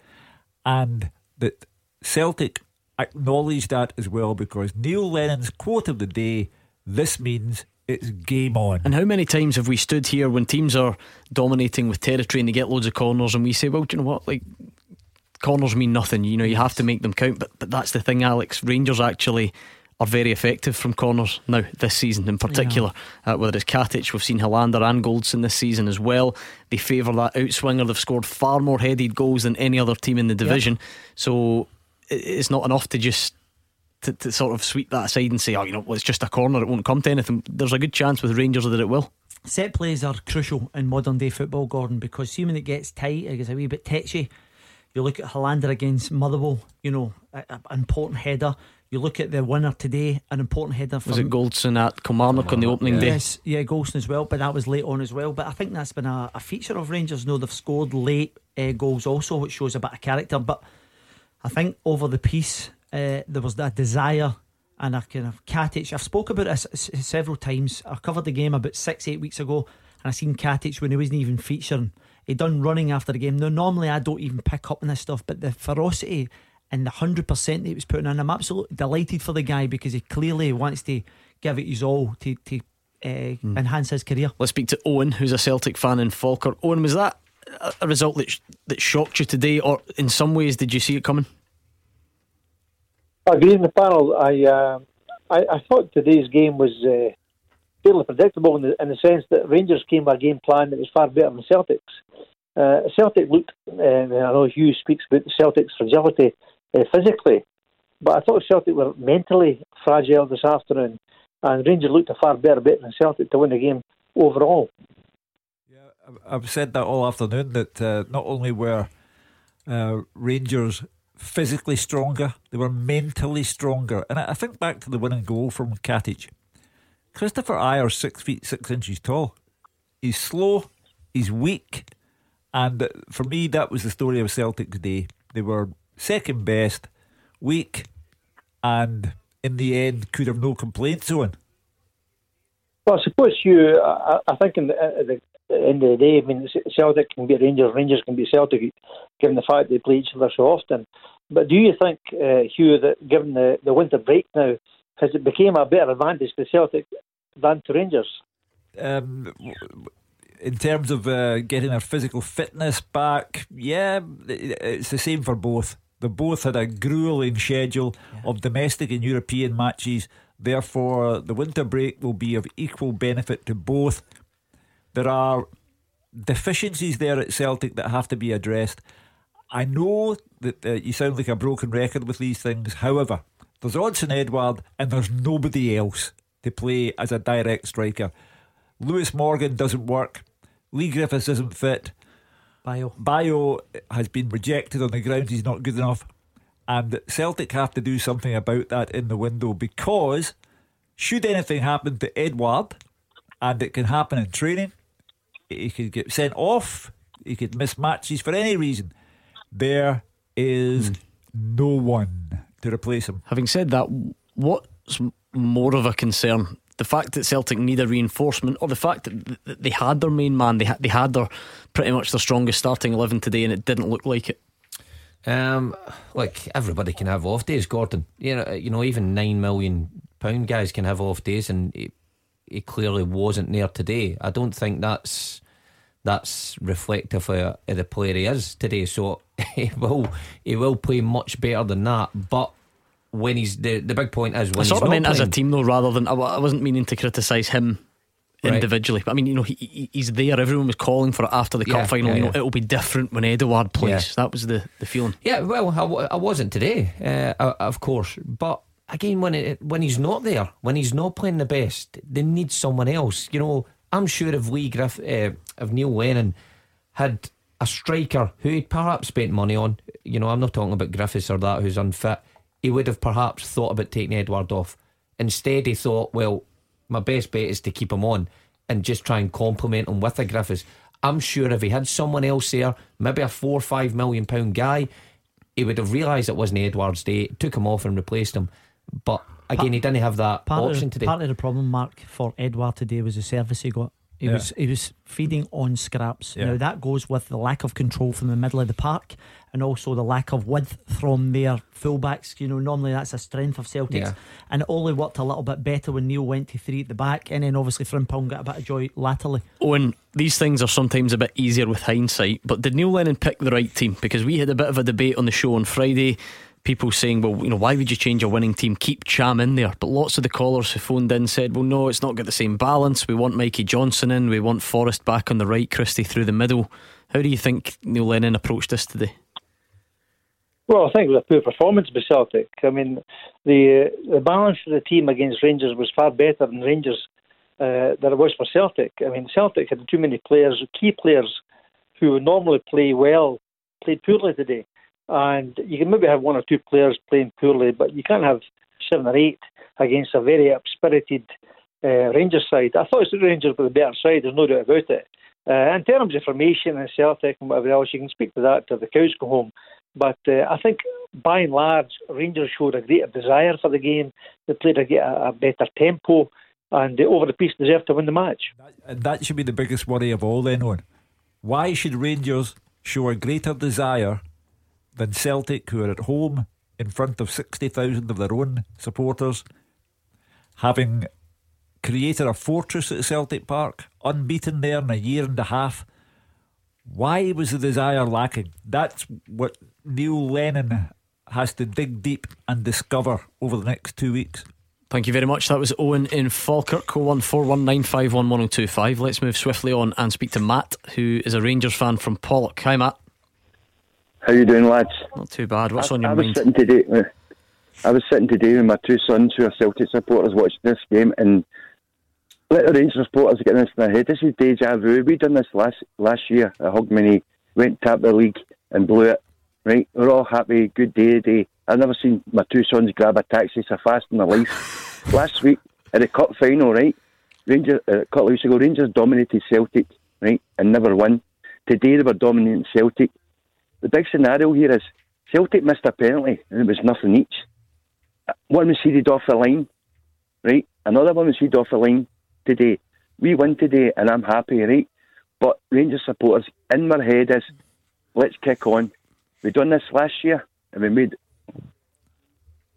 And that Celtic acknowledged that as well because Neil Lennon's quote of the day this means it's game on. And how many times have we stood here when teams are dominating with territory and they get loads of corners and we say, well, do you know what? Like, corners mean nothing. You know, you have to make them count. But, but that's the thing, Alex. Rangers actually are very effective from corners now, this season in particular. Uh, whether it's Katic, we've seen Helander and Goldson this season as well. They favour that outswinger. They've scored far more headed goals than any other team in the division. So it's not enough to just. To, to sort of sweep that aside and say, oh, you know, well, it's just a corner, it won't come to anything. There's a good chance with Rangers that it will. Set plays are crucial in modern day football, Gordon, because when it gets tight, it gets a wee bit tetchy. You look at Helander against Motherwell, you know, an important header. You look at the winner today, an important header. Was it Goldson at Kilmarnock on the opening day? Yes, yeah, Goldson as well, but that was late on as well. But I think that's been a, a feature of Rangers. No, they've scored late uh, goals also, which shows a bit of character. But I think over the piece, uh, there was that desire and a kind of Katic. I've spoke about this several times. I covered the game about six, eight weeks ago, and I seen Katic when he wasn't even featuring. He done running after the game. Now, normally I don't even pick up on this stuff, but the ferocity and the hundred percent that he was putting in, I'm absolutely delighted for the guy because he clearly wants to give it his all to to uh, enhance his career. Let's speak to Owen, who's a Celtic fan in Falkirk. Owen, was that a- a result that sh- that shocked you today, or in some ways did you see it coming? I agree in the panel. I, uh, I I thought today's game was uh, fairly predictable in the, in the sense that Rangers came by a game plan that was far better than Celtic's. Uh, Celtic looked, uh, I know Hugh speaks about the Celtic's fragility uh, physically, but I thought Celtic were mentally fragile this afternoon, and Rangers looked a far better bet than Celtic to win the game overall. Yeah, I've said that all afternoon that uh, not only were uh, Rangers physically stronger, they were mentally stronger. And I think back to the winning goal from Katic. Kristoffer Ajer's six feet six inches tall. He's slow, he's weak, and for me, that was the story of Celtic today. They were second best, weak, and in the end, could have no complaints on. Well, I suppose you. I, I think in the, at the end of the day, I mean, Celtic can be Rangers, Rangers can be Celtic, given the fact they play each other so often. But do you think, uh, Hugh, that given the, the winter break now, has it became a better advantage to Celtic than to Rangers? um, in terms of uh, getting their physical fitness back, yeah, it's the same for both. They both had a grueling schedule of domestic and European matches. Therefore, the winter break will be of equal benefit to both. There are deficiencies there at Celtic that have to be addressed. I know that uh, you sound like a broken record with these things. However, there's Odsonne Edouard and there's nobody else to play as a direct striker. Lewis Morgan doesn't work. Leigh Griffiths isn't fit. Bayo. Bayo has been rejected on the grounds he's not good enough. And Celtic have to do something about that in the window because should anything happen to Edouard, and it can happen in training, he could get sent off, he could miss matches for any reason. There is hmm. no one to replace him. Having said that, what's more of a concern? The fact that Celtic need a reinforcement, or the fact that they had their main man, they had, they had their pretty much their strongest starting eleven today, and it didn't look like it. Um, like everybody can have off days, Gordon. You know, you know, even nine million pound guys can have off days, and he, he clearly wasn't there today. I don't think that's that's reflective of, of the player he is today. So *laughs* he will he will play much better than that, but when he's the the big point is when I he's sort of not meant as a team though, rather than I, I wasn't meaning to criticise him individually. But I mean, you know, he, he- he's there. Everyone was calling for it after the Yeah, cup final. yeah, you know, yeah. it'll be different when Edouard plays. That was the the feeling. Yeah, well, I, I wasn't today, uh, of course. But again, when it, when he's not there, when he's not playing the best, they need someone else. You know, I'm sure if Leigh Griff, uh, if Neil Lennon had a striker who he'd perhaps spent money on, you know, I'm not talking about Griffiths or that who's unfit, he would have perhaps thought about taking Edouard off. Instead, he thought, well, my best bet is to keep him on and just try and compliment him with a Griffiths. I'm sure if he had someone else there, maybe a four or five million pound guy, he would have realised it wasn't Edouard's day, took him off and replaced him. But again, he didn't have that Part option of, today. part of the problem, Mark, for Edouard today was the service he got. He Yeah. was he was feeding on scraps. Yeah. Now that goes with the lack of control from the middle of the park, and also the lack of width from their fullbacks. You know, normally that's a strength of Celtics, Yeah. and it only worked a little bit better when Neil went to three at the back, and then obviously Frimpong got a bit of joy laterally. Owen, oh, these things are sometimes a bit easier with hindsight, but did Neil Lennon pick the right team? Because we had a bit of a debate on the show on Friday. People saying, well, you know, why would you change a winning team? Keep Ntcham in there. But lots of the callers who phoned in said, well, no, it's not got the same balance. We want Mikey Johnston in. We want Forrest back on the right, Christie through the middle. How do you think Neil Lennon approached this today? Well, I think it was a poor performance by Celtic. I mean, the uh, the balance of the team against Rangers was far better than Rangers uh, than it was for Celtic. I mean, Celtic had too many players, key players, who normally play well, played poorly today. And you can maybe have one or two players playing poorly, but you can't have seven or eight against a very up-spirited uh, Rangers side. I thought the Rangers were the better side. There's no doubt about it. Uh, in terms of formation and Celtic and whatever else, you can speak to that till the cows go home. But uh, I think by and large, Rangers showed a greater desire for the game. They played a, a better tempo, and uh, over the piece deserved to win the match. And that should be the biggest worry of all, then, Owen. Why should Rangers show a greater desire than Celtic, who are at home in front of 60,000 of their own supporters, having created a fortress at Celtic Park, unbeaten there in a year and a half? Why was the desire lacking? That's what Neil Lennon has to dig deep and discover over the next two weeks. Thank you very much. That was Owen in Falkirk, 01419511025. Let's move swiftly on and speak to Matt, who is a Rangers fan from Pollok. Hi, Matt. How you doing, lads? Not too bad. What's I, on your I was mind? Sitting today, uh, I was sitting today with my two sons, who are Celtic supporters, watching this game, and let the Rangers supporters get this in their head. This is deja vu. We done this last last year at Hogmanay. Went tap the league and blew it. Right, we're all happy. Good day today. I've never seen my two sons grab a taxi so fast in their life. *laughs* last week at the cup final, right? Rangers, uh, a couple of weeks ago, Rangers dominated Celtic, right, and never won. Today they were dominating Celtic. The big scenario here is Celtic missed a penalty and it was nothing each. One was seeded off the line, right? Another one was seeded off the line today. We win today and I'm happy, right? But Rangers supporters in their head is let's kick on. We done this last year and we made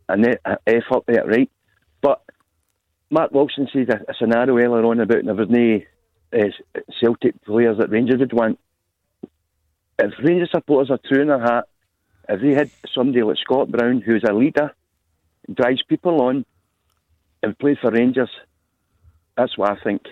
an effort there, right? But Mark Wilson said a, a scenario earlier on about there was no uh, Celtic players that Rangers would want. If Rangers supporters are true in their heart, if they had somebody like Scott Brown, who's a leader, drives people on, and played for Rangers, That's what I think.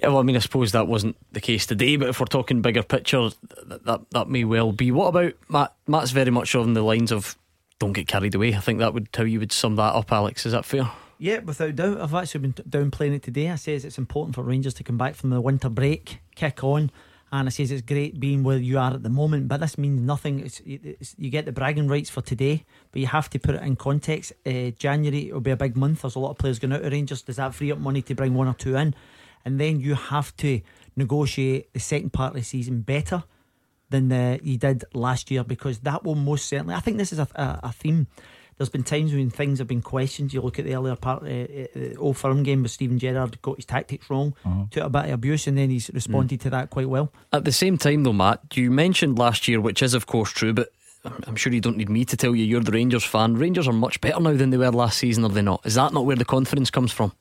Yeah, well, I mean, I suppose that wasn't the case today, but if we're talking bigger picture, that that, that may well be. What about Matt? Matt's very much on the lines of don't get carried away. I think that would how you would sum that up, Alex. Is that fair? Yeah, without doubt. I've actually been downplaying it today. I says it's important for Rangers to come back from the winter break, kick on, and I says it's great being where you are at the moment. But this means nothing. It's, it's, you get the bragging rights for today, but you have to put it in context. Uh, January will be a big month. There's a lot of players going out of Rangers. Does that free up money to bring one or two in? and then you have to negotiate the second part of the season better than the, you did last year because that will most certainly. I think this is a, a, a theme. There's been times when things have been questioned. You look at the earlier part, uh, uh, Old Firm game with Steven Gerrard got his tactics wrong, uh-huh. took a bit of abuse, and then he's responded mm. to that quite well. At the same time, though, Matt, you mentioned last year, which is of course true, but I'm sure you don't need me to tell you you're the Rangers fan. Rangers are much better now than they were last season, are they not? Is that not where the confidence comes from?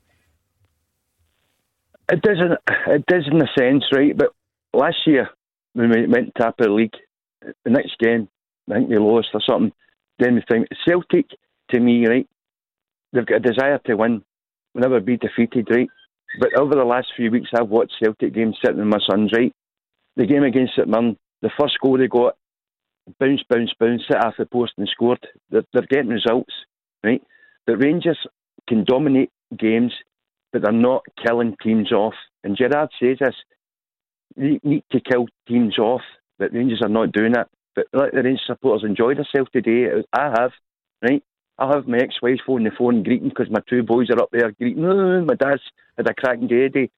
It doesn't. It does in a sense, right? But last year when we went top of the league, the next game, I think we lost or something. Then we think Celtic, to me, right? They've got a desire to win, will never be defeated, right? But over the last few weeks, I've watched Celtic games sitting with my sons, right? The game against St Mirren, the first goal they got, bounce, bounce, bounce, hit off the post and scored. They're, they're getting results, right? The Rangers can dominate games but they're not killing teams off. And Gerrard says this: you need to kill teams off, but Rangers are not doing it. But let the Rangers supporters enjoy themselves today. I have, right? I have my ex-wife's phone the phone greeting because my two boys are up there greeting. Oh, my dad's had a cracking day today.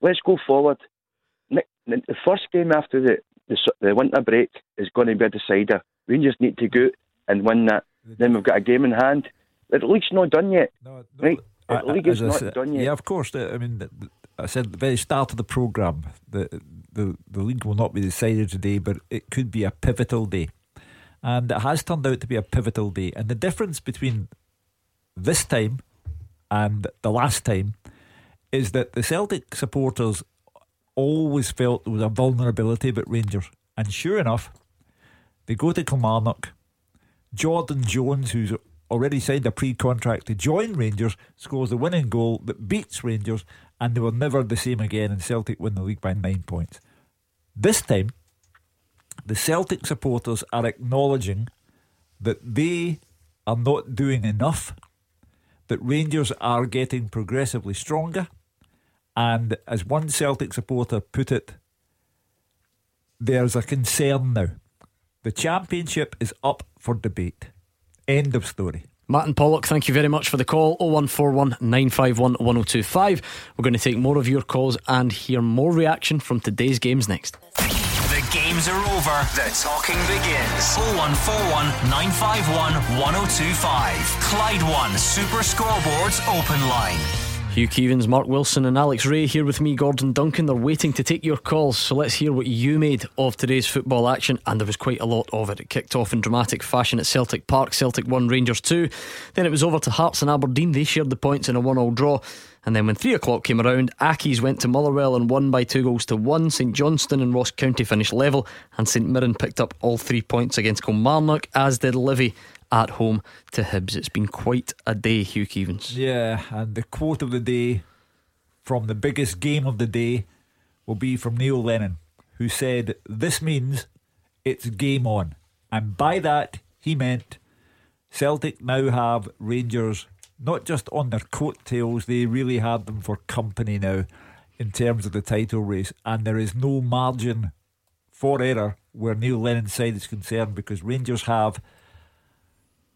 Let's go forward. The first game after the, the, the winter break is going to be a decider. Rangers need to go and win that. Then we've got a game in hand. The league's not done yet, no, no, right? The league is not said, done yet. Yeah, of course. Uh, I mean, I said at the very start of the programme, the, the, the league will not be decided today, but it could be a pivotal day. And it has turned out to be a pivotal day. And the difference between this time and the last time is that the Celtic supporters always felt there was a vulnerability about Rangers. And sure enough, they go to Kilmarnock. Jordan Jones, who's already signed a pre contract to join Rangers, scores the winning goal that beats Rangers, and they were never the same again, and Celtic win the league by nine points. This time, the Celtic supporters are acknowledging that they are not doing enough, that Rangers are getting progressively stronger, and as one Celtic supporter put it, there's a concern now. The championship is up for debate. End of story. Martin Pollock, thank you very much for the call. 0141 951 1025. We're going to take more of your calls and hear more reaction from today's games next. The games are over. The talking begins. 0141 951 1025. Clyde One Super Scoreboards Open Line. Hugh Keevins, Mark Wilson, and Alex Rae here with me, Gordon Duncan. They're waiting to take your calls, so let's hear what you made of today's football action. And there was quite a lot of it. It kicked off in dramatic fashion at Celtic Park. Celtic won, Rangers 2. Then it was over to Hearts and Aberdeen. They shared the points in a 1 all draw. And then when three o'clock came around, Accies went to Motherwell and won by two goals to one. St Johnstone and Ross County finished level, and St Mirren picked up all three points against Kilmarnock, as did Livy at home to Hibs. It's been quite a day, Hugh Keevins. Yeah, and the quote of the day from the biggest game of the day will be from Neil Lennon, who said, This means it's game on. And by that, he meant Celtic now have Rangers not just on their coattails, they really have them for company now in terms of the title race. And there is no margin for error where Neil Lennon's side is concerned because Rangers have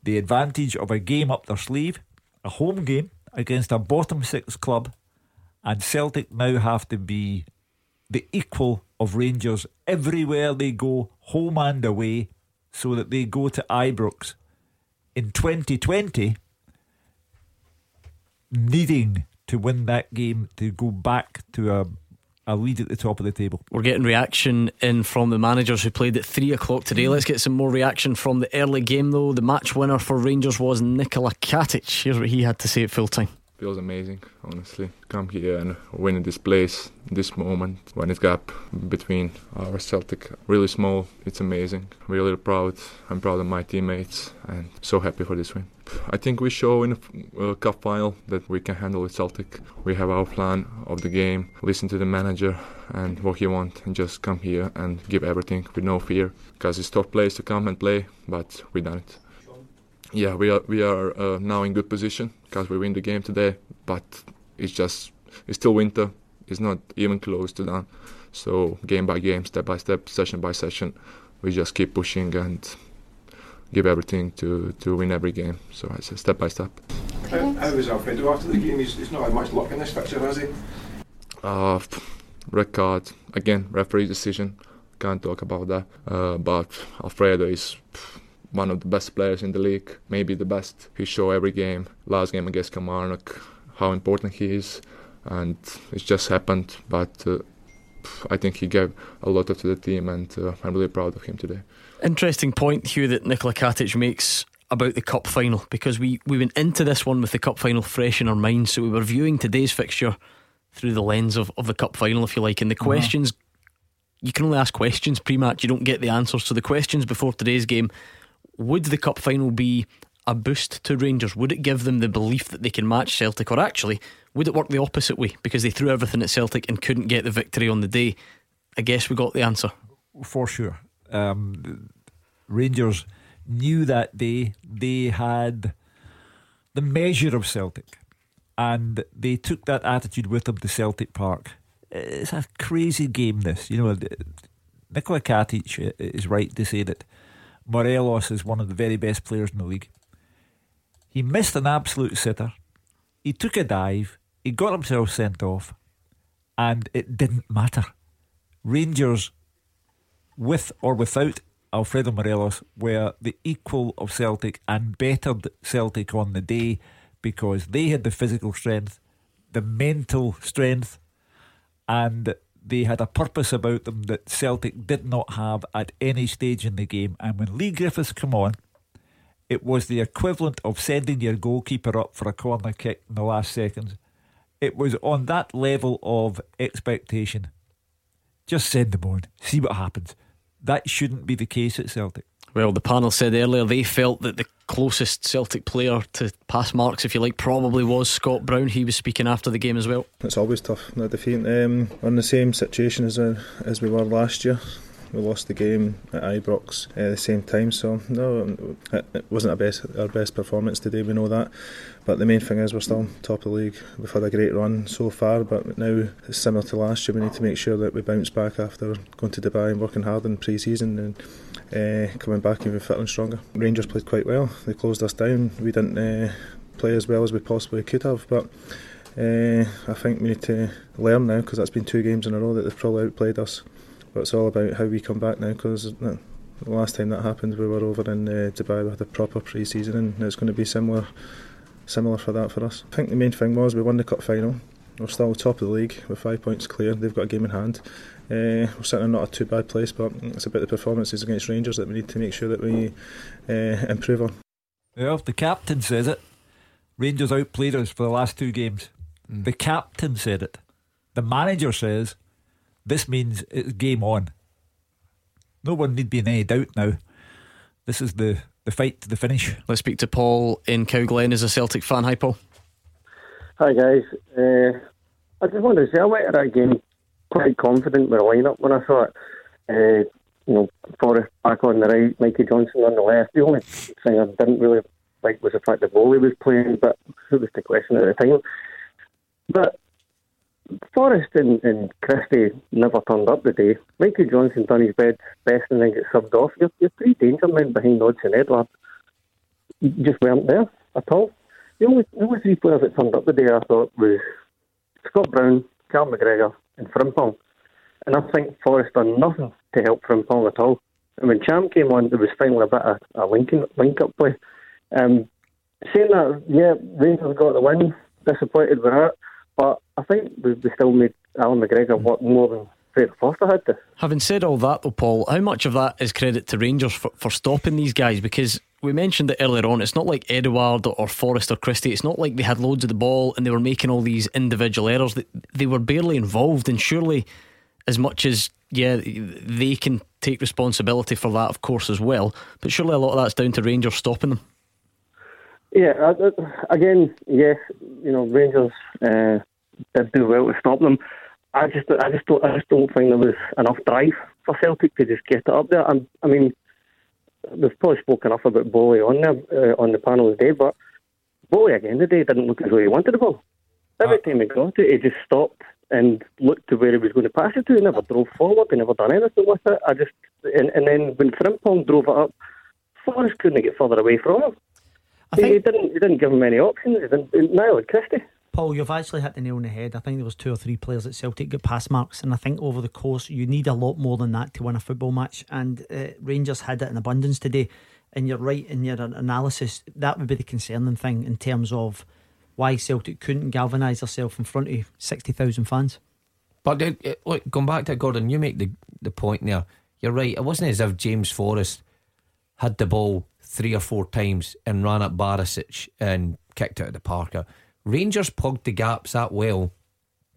the advantage of a game up their sleeve, a home game against a bottom six club, and Celtic now have to be the equal of Rangers everywhere they go, home and away, so that they go to Ibrox in 2020 needing to win that game to go back to a a lead at the top of the table. We're getting reaction in from the managers who played at three o'clock today. Let's get some more reaction from the early game, though. The match winner for Rangers was Nikola Katic. Here's what he had to say at full time. Feels amazing, honestly. Come here and win in this place, this moment, when it's gap between our Celtic really small. It's amazing. Really proud. I'm proud of my teammates and so happy for this win. I think we show in the uh, cup final that we can handle with Celtic. We have our plan of the game, listen to the manager and what he wants, and just come here and give everything with no fear. Because it's tough place to come and play, but we done it. Yeah, we are we are uh, now in good position because we win the game today, but it's just it's still winter. It's not even close to done. So game by game, step by step, session by session, we just keep pushing and give everything to, to win every game. So it's a step by step. How, how was Alfredo after the game? He's, he's not had much luck in this fixture, has he? Uh, red card again, referee decision. Can't talk about that. Uh, but Alfredo is one of the best players in the league, maybe the best. He showed every game. Last game against Kilmarnock, how important he is, and it just happened. But uh, I think he gave a lot to the team, and uh, I'm really proud of him today. Interesting point, Hugh, that Nikola Katic makes about the cup final because we, we went into this one with the cup final fresh in our minds, so we were viewing today's fixture through the lens of, of the cup final, if you like. And the uh-huh. questions, you can only ask questions pre match, you don't get the answers. So the questions before today's game would the cup final be a boost to Rangers? Would it give them the belief that they can match Celtic, or actually, would it work the opposite way because they threw everything at Celtic and couldn't get the victory on the day? I guess we got the answer. For sure. Um, Rangers knew that day they had the measure of Celtic and they took that attitude with them to Celtic Park. It's a crazy game, this. You know, Nikola Katic is right to say that Morelos is one of the very best players in the league. He missed an absolute sitter. He took a dive. He got himself sent off. And it didn't matter. Rangers, with or without Alfredo Morelos, were the equal of Celtic and bettered Celtic on the day because they had the physical strength, the mental strength, and they had a purpose about them that Celtic did not have at any stage in the game. And when Leigh Griffiths came on, it was the equivalent of sending your goalkeeper up for a corner kick in the last seconds. It was on that level of expectation. Just send them on, see what happens. That shouldn't be the case at Celtic. Well, the panel said earlier they felt that the closest Celtic player to pass marks, if you like, probably was Scott Brown. He was speaking after the game as well. It's always tough, not defeating. Um, we're in the same situation as uh, as we were last year. We lost the game at Ibrox at the same time, so no, it wasn't our best our best performance today. We know that, but the main thing is we're still top of the league. We've had a great run so far, but now similar to last year. We need to make sure that we bounce back after going to Dubai and working hard in pre-season and uh, coming back even fitter and stronger. Rangers played quite well. They closed us down. We didn't uh, play as well as we possibly could have, but. Uh, I think we need to learn now because that's been two games in a row that they've probably outplayed us. But it's all about how we come back now because the last time that happened we were over in uh, Dubai with a proper pre-season and it's going to be similar similar for that for us. I think the main thing was we won the cup final. We're still top of the league with five points clear. They've got a game in hand. Uh, we're certainly not a too bad place, but it's about the performances against Rangers that we need to make sure that we uh, improve on. Well, the captain says it. Rangers outplayed us for the last two games. Mm. The captain said it. The manager says this means it's game on. No one need be in any doubt now. This is the, the fight to the finish. Let's speak to Paul in Cowglen as a Celtic fan. Hi, Paul. Hi, guys. Uh, I just wanted to say I went to that game quite confident with the lineup when I saw it. Uh, you know, Forrest back on the right, Mikey Johnston on the left. The only thing I didn't really like was the fact that Boli was playing, but it was the question at the time. But Forrest and, and Christie never turned up today. Mikey Johnston done his best, best and then get subbed off. You're, you're three danger men behind Odsonne Edouard. You just weren't there at all. The only, the only three players that turned up today I thought was Scott Brown, Carl McGregor, and Frimpong. And I think Forrest done nothing to help Frimpong at all. And when Ntcham came on, there was finally a bit of a linking, link up play. Um, saying that, yeah, Rangers got the win, disappointed with that, I think we, we still made Allan McGregor work more than Fraser Forster had to. Having said all that, though, Paul, how much of that is credit to Rangers for, for stopping these guys? Because we mentioned it earlier on, it's not like Edouard or Forrest or Christie. It's not like they had loads of the ball and they were making all these individual errors. They, they were barely involved, and surely, as much as yeah, they can take responsibility for that, of course, as well. But surely a lot of that's down to Rangers stopping them. Yeah, again, yes, you know, Rangers uh, did do well to stop them. I just, I just don't, I just don't think there was enough drive for Celtic to just get it up there. And I mean, we've probably spoken enough about Boli on there uh, on the panel today, but Boli again today didn't look as though he wanted the ball. Every time he got it, he just stopped and looked to where he was going to pass it to. He never drove forward. He never done anything with it. I just, and, and then when Frimpong drove it up, Forrest couldn't get further away from him. He, he didn't. He didn't give him any options. He didn't. Neither did Christie. Paul, you've actually hit the nail on the head. I think there was two or three players at Celtic got pass marks, and I think over the course you need a lot more than that to win a football match. And uh, Rangers had it in abundance today. And you're right in your analysis. That would be the concerning thing in terms of why Celtic couldn't galvanise herself in front of sixty thousand fans. But uh, look, going back to Gordon, you make the the point there. You're right. It wasn't as if James Forrest had the ball three or four times and ran at Barisic and kicked out of the Parker. Rangers plugged the gaps that well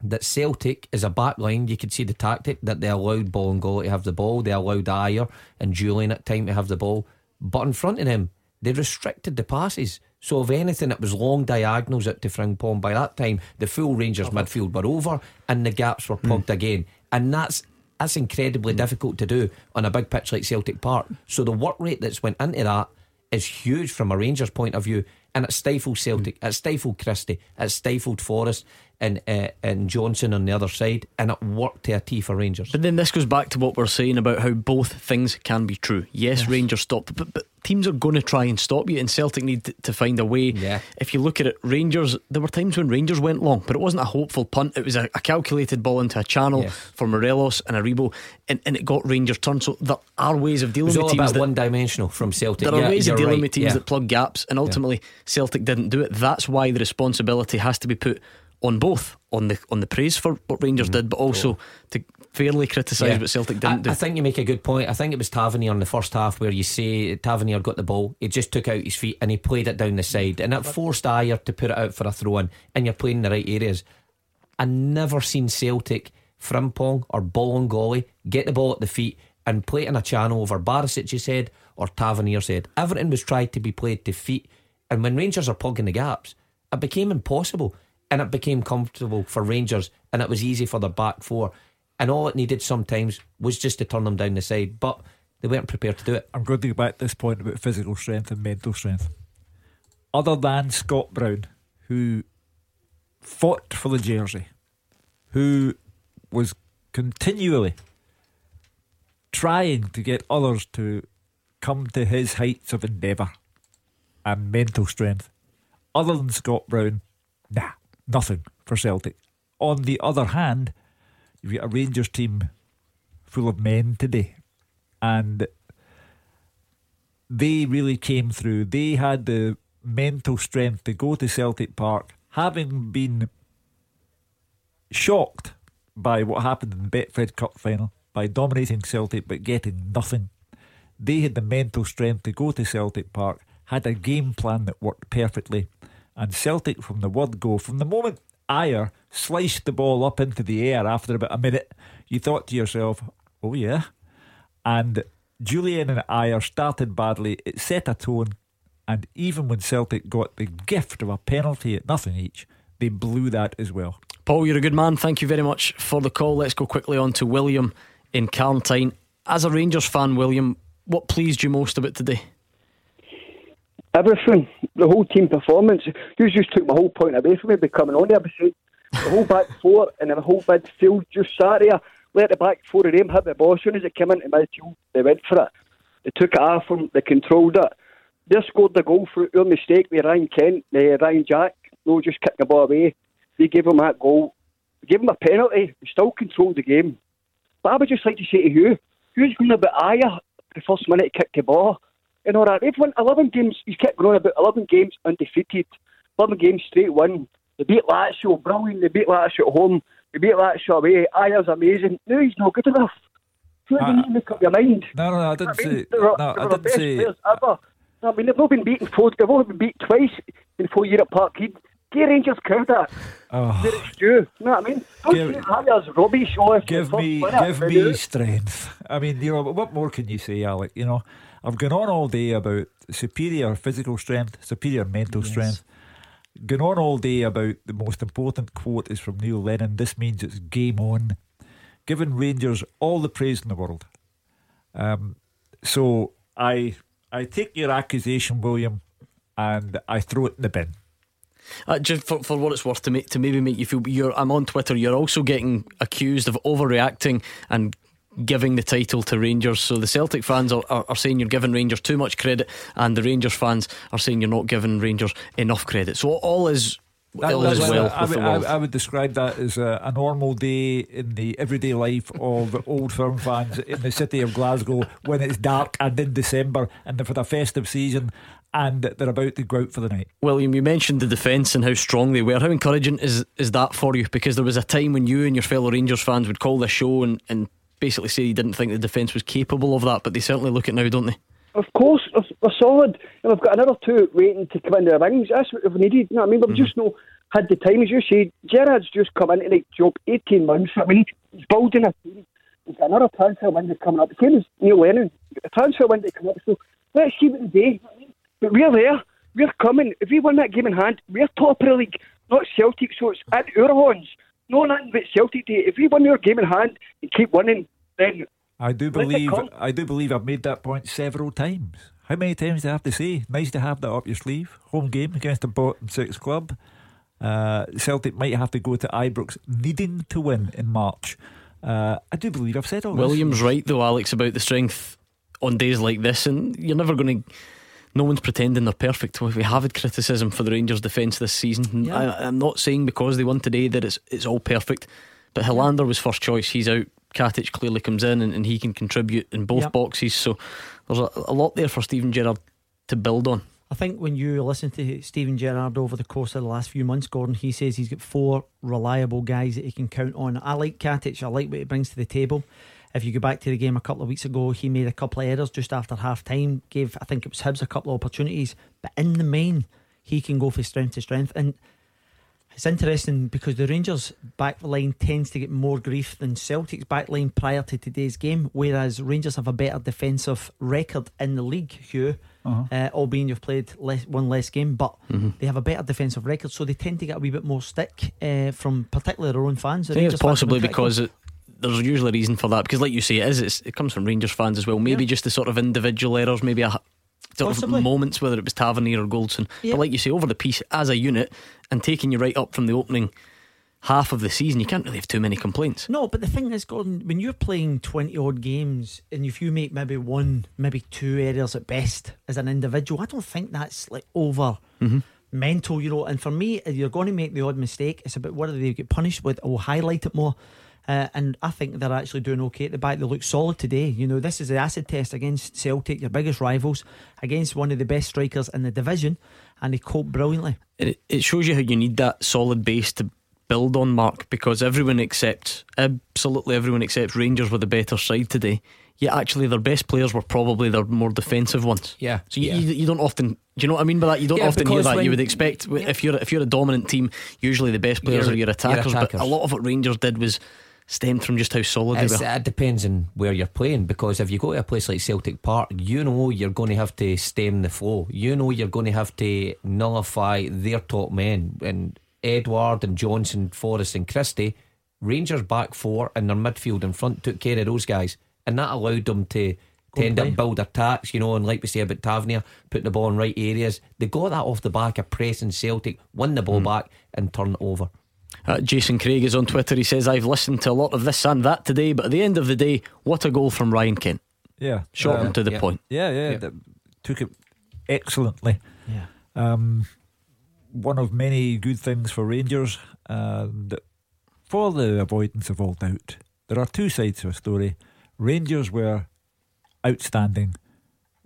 that Celtic is a back line. You could see the tactic that they allowed Bolingoli to have the ball, they allowed Ajer and Jullien at time to have the ball. But in front of them, they restricted the passes. So if anything, it was long diagonals out to Frimpong. By that time, the full Rangers midfield were over and the gaps were plugged mm. again. And that's that's incredibly mm. difficult to do on a big pitch like Celtic Park. So the work rate that's went into that is huge from a Rangers point of view, and it stifled Celtic, mm. it stifled Christie, it stifled Forrest, and uh, and Johnston on the other side, and it worked to a T for Rangers. But then this goes back to what we're saying about how both things can be true. Yes, yes. Rangers stopped, but, but teams are going to try and stop you, and Celtic need to find a way. Yeah. If you look at it, Rangers, there were times when Rangers went long, but it wasn't a hopeful punt. It was a, a calculated ball into a channel yes. for Morelos and Aribo, and, and it got Rangers turned. So there are ways of dealing with teams that one dimensional from Celtic. There are yeah, ways of dealing right. with teams yeah. that plug gaps, and ultimately Celtic didn't do it. That's why the responsibility has to be put on both on the on the praise for what Rangers mm did, but also to fairly criticise yeah. what Celtic didn't I, do. I think you make a good point. I think it was Tavernier in the first half where you say Tavernier got the ball, he just took out his feet and he played it down the side, and it forced Ajer to put it out for a throw in, and you're playing in the right areas. I never seen Celtic, Frimpong or Bolingoli get the ball at the feet and play it in a channel over Barisic's head or Tavernier's head. Everything was tried to be played to feet, and when Rangers are plugging the gaps, it became impossible and it became comfortable for Rangers and it was easy for the back four. And all it needed sometimes was just to turn them down the side, but they weren't prepared to do it. I'm going to go back to this point about physical strength and mental strength. Other than Scott Brown, who fought for the jersey, who was continually trying to get others to come to his heights of endeavour and mental strength. Other than Scott Brown, nah, nothing for Celtic. On the other hand, you've got a Rangers team full of men today, and they really came through. They had the mental strength to go to Celtic Park, having been shocked by what happened in the Betfred Cup final, by dominating Celtic but getting nothing. They had the mental strength to go to Celtic Park, had a game plan that worked perfectly, and Celtic from the word go, from the moment Ajer sliced the ball up into the air after about a minute, you thought to yourself, oh yeah. And Jullien and Ajer started badly, it set a tone, and even when Celtic got the gift of a penalty at nothing each, they blew that as well. Paul, you're a good man. Thank you very much for the call. Let's go quickly on to William in Carntyne. As a Rangers fan, William, what pleased you most about today? Everything, the whole team performance. You just took my whole point away from me by coming on the episode. The whole back *laughs* four and the whole midfield just sat there, let the back four of them hit the ball. As soon as it came into midfield, they went for it. They took it off them, they controlled it. They scored the goal for their mistake with Ryan Kent, uh, Ryan Jack. No, just kicked the ball away. They gave him that goal. They gave him a penalty. We still controlled the game. But I would just like to say to you, who's going to be Ajer the first minute he kicked the ball? And all that. They've won 11 games. He's kept going about 11 games undefeated. 11 games straight win. They beat Lazio, brilliant. They beat Lazio at home. They beat Lazio away. Ajer's amazing. No, he's not good enough. How do you ah. make up your mind? No, no, I didn't I mean, say. They were, no, they I didn't say. Ever. I mean, they've all been beaten four. They've only been beat twice in four years at Parkhead. give Rangers credit. Oh. Where it's due. You know what I mean? Don't Give- Harriers rubbish. Give me, give me strength. I mean, you know, what more can you say, Alec? You know, I've gone on all day about superior physical strength, superior mental Yes. strength. Gone on all day about the most important quote is from Neil Lennon. This means it's game on. Giving Rangers all the praise in the world. Um, so I, I take your accusation, William, and I throw it in the bin. Uh, just for, for what it's worth to make to maybe make you feel you're I'm on Twitter you're also getting accused of overreacting and giving the title to Rangers so the Celtic fans are, are, are saying you're giving Rangers too much credit and the Rangers fans are saying you're not giving Rangers enough credit so all is That- all is well I, would, I, I would describe that as a, a normal day in the everyday life of old firm fans in the city of Glasgow when it's dark and in December and had a festive season and they're about to go out for the night. William, you mentioned the defence and how strong they were. How encouraging is is that for you? Because there was a time when you and your fellow Rangers fans would call the show and, and basically say you didn't think the defence was capable of that, but they certainly look at now, don't they? Of course, we're- solid, and we've got another two waiting to come into the rings. That's what we've needed. You know what I mean? We've mm-hmm. just not had the time, as you say. Gerrard's just come into the job 18 months. I mean, he's building a team. He's got another transfer window coming up. Same as Neil Lennon. A transfer window coming up. So let's see what they do. you know what I mean? But we're there. We're coming. If we win that game in hand, we're top of the league, not Celtic. So it's at our horns. No nothing but Celtic Day. If we win our game in hand and keep winning, then I do believe. I do believe I've made that point several times. How many times do I have to say? Nice to have that up your sleeve. Home game against a bottom six club. Uh, Celtic might have to go to Ibrox needing to win in March. Uh, I do believe I've said all this. William's right though, Alex, about the strength on days like this, and you're never going to. No one's pretending they're perfect. We have had criticism for the Rangers' defence this season. Yeah. I, I'm not saying because they won today that it's it's all perfect, but Helander was first choice. He's out. Katic clearly comes in and, and he can contribute in both Yeah. boxes. So there's a, a lot there for Steven Gerrard to build on. I think when you listen to Steven Gerrard over the course of the last few months, Gordon, he says he's got four reliable guys that he can count on. I like Katic, I like what he brings to the table. If you go back to the game a couple of weeks ago, he made a couple of errors just after half time, gave, I think it was Hibs, a couple of opportunities. But in the main, he can go from strength to strength. And it's interesting because the Rangers back line tends to get more grief than Celtic's back line prior to today's game, whereas Rangers have a better defensive record in the league, Hugh. Uh-huh. Uh, albeit you've played less, one less game, but Mhm. they have a better defensive record, so they tend to get a wee bit more stick uh, from particularly their own fans. I think Rangers it's possibly because it, there's usually a reason for that. Because, like you say, it is. It's, it comes from Rangers fans as well. Maybe just the sort of individual errors, maybe a sort Possibly. of moments, whether it was Tavernier or Goldson. Yeah. But like you say, over the piece as a unit and taking you right up from the opening half of the season, you can't really have too many complaints. No, but the thing is, Gordon, when you're playing 20 odd games and if you make maybe one, maybe two errors at best as an individual, I don't think that's like over Mhm. mental, you know. And for me, if you're going to make the odd mistake, it's about whether they get punished with or highlight it more. Uh, and I think they're actually doing okay at the back. They look solid today. You know, this is the acid test against Celtic, your biggest rivals, against one of the best strikers in the division, and they cope brilliantly. It, it shows you how you need that solid base to build on, Mark, because everyone except, absolutely everyone except Rangers were the better side today. Yet actually, their best players were probably their more defensive ones. Yeah, So you, yeah. you, you don't often, do you know what I mean by that? You don't Yeah, often hear that. when- you would expect if you're if you're a dominant team, usually the best players Your- are your your attackers, But a lot of what Rangers did was stemmed from just how solid It's, they were. it depends on where you're playing because if you go to a place like Celtic Park, you know you're going to have to stem the flow. You know you're going to have to nullify their top men and Edouard and Johnston, Forrest and Christie. Rangers back four and their midfield in front took care of those guys, and that allowed them to tend to build attacks. You know, and like we say about Tavernier, putting the ball in right areas. They got that off the back of pressing Celtic, win the ball hmm. back, and turn it over. Uh, Jason Craig is on Twitter. He says, I've listened to a lot of this and that today, but at the end of the day, what a goal from Ryan Kent. Yeah. Short Uh, and to the yeah. point. Yeah, yeah. Yeah. took it excellently. Yeah. Um, one of many good things for Rangers. And for the avoidance of all doubt, there are two sides to a story. Rangers were outstanding.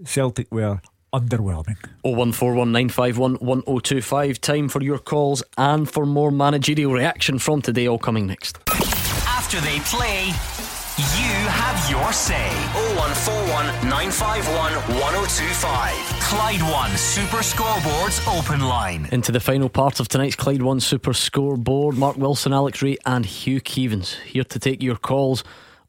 Celtic were underwhelming. 01419511025. Time for your calls and for more managerial reaction from today, all coming next. After they play, you have Have your say. 0141 951 1025. Clyde One Super Scoreboards Open Line. Into the final part of tonight's Clyde One Super Scoreboard. Mark Wilson, Alex Rae, and Hugh Keevins here to take your calls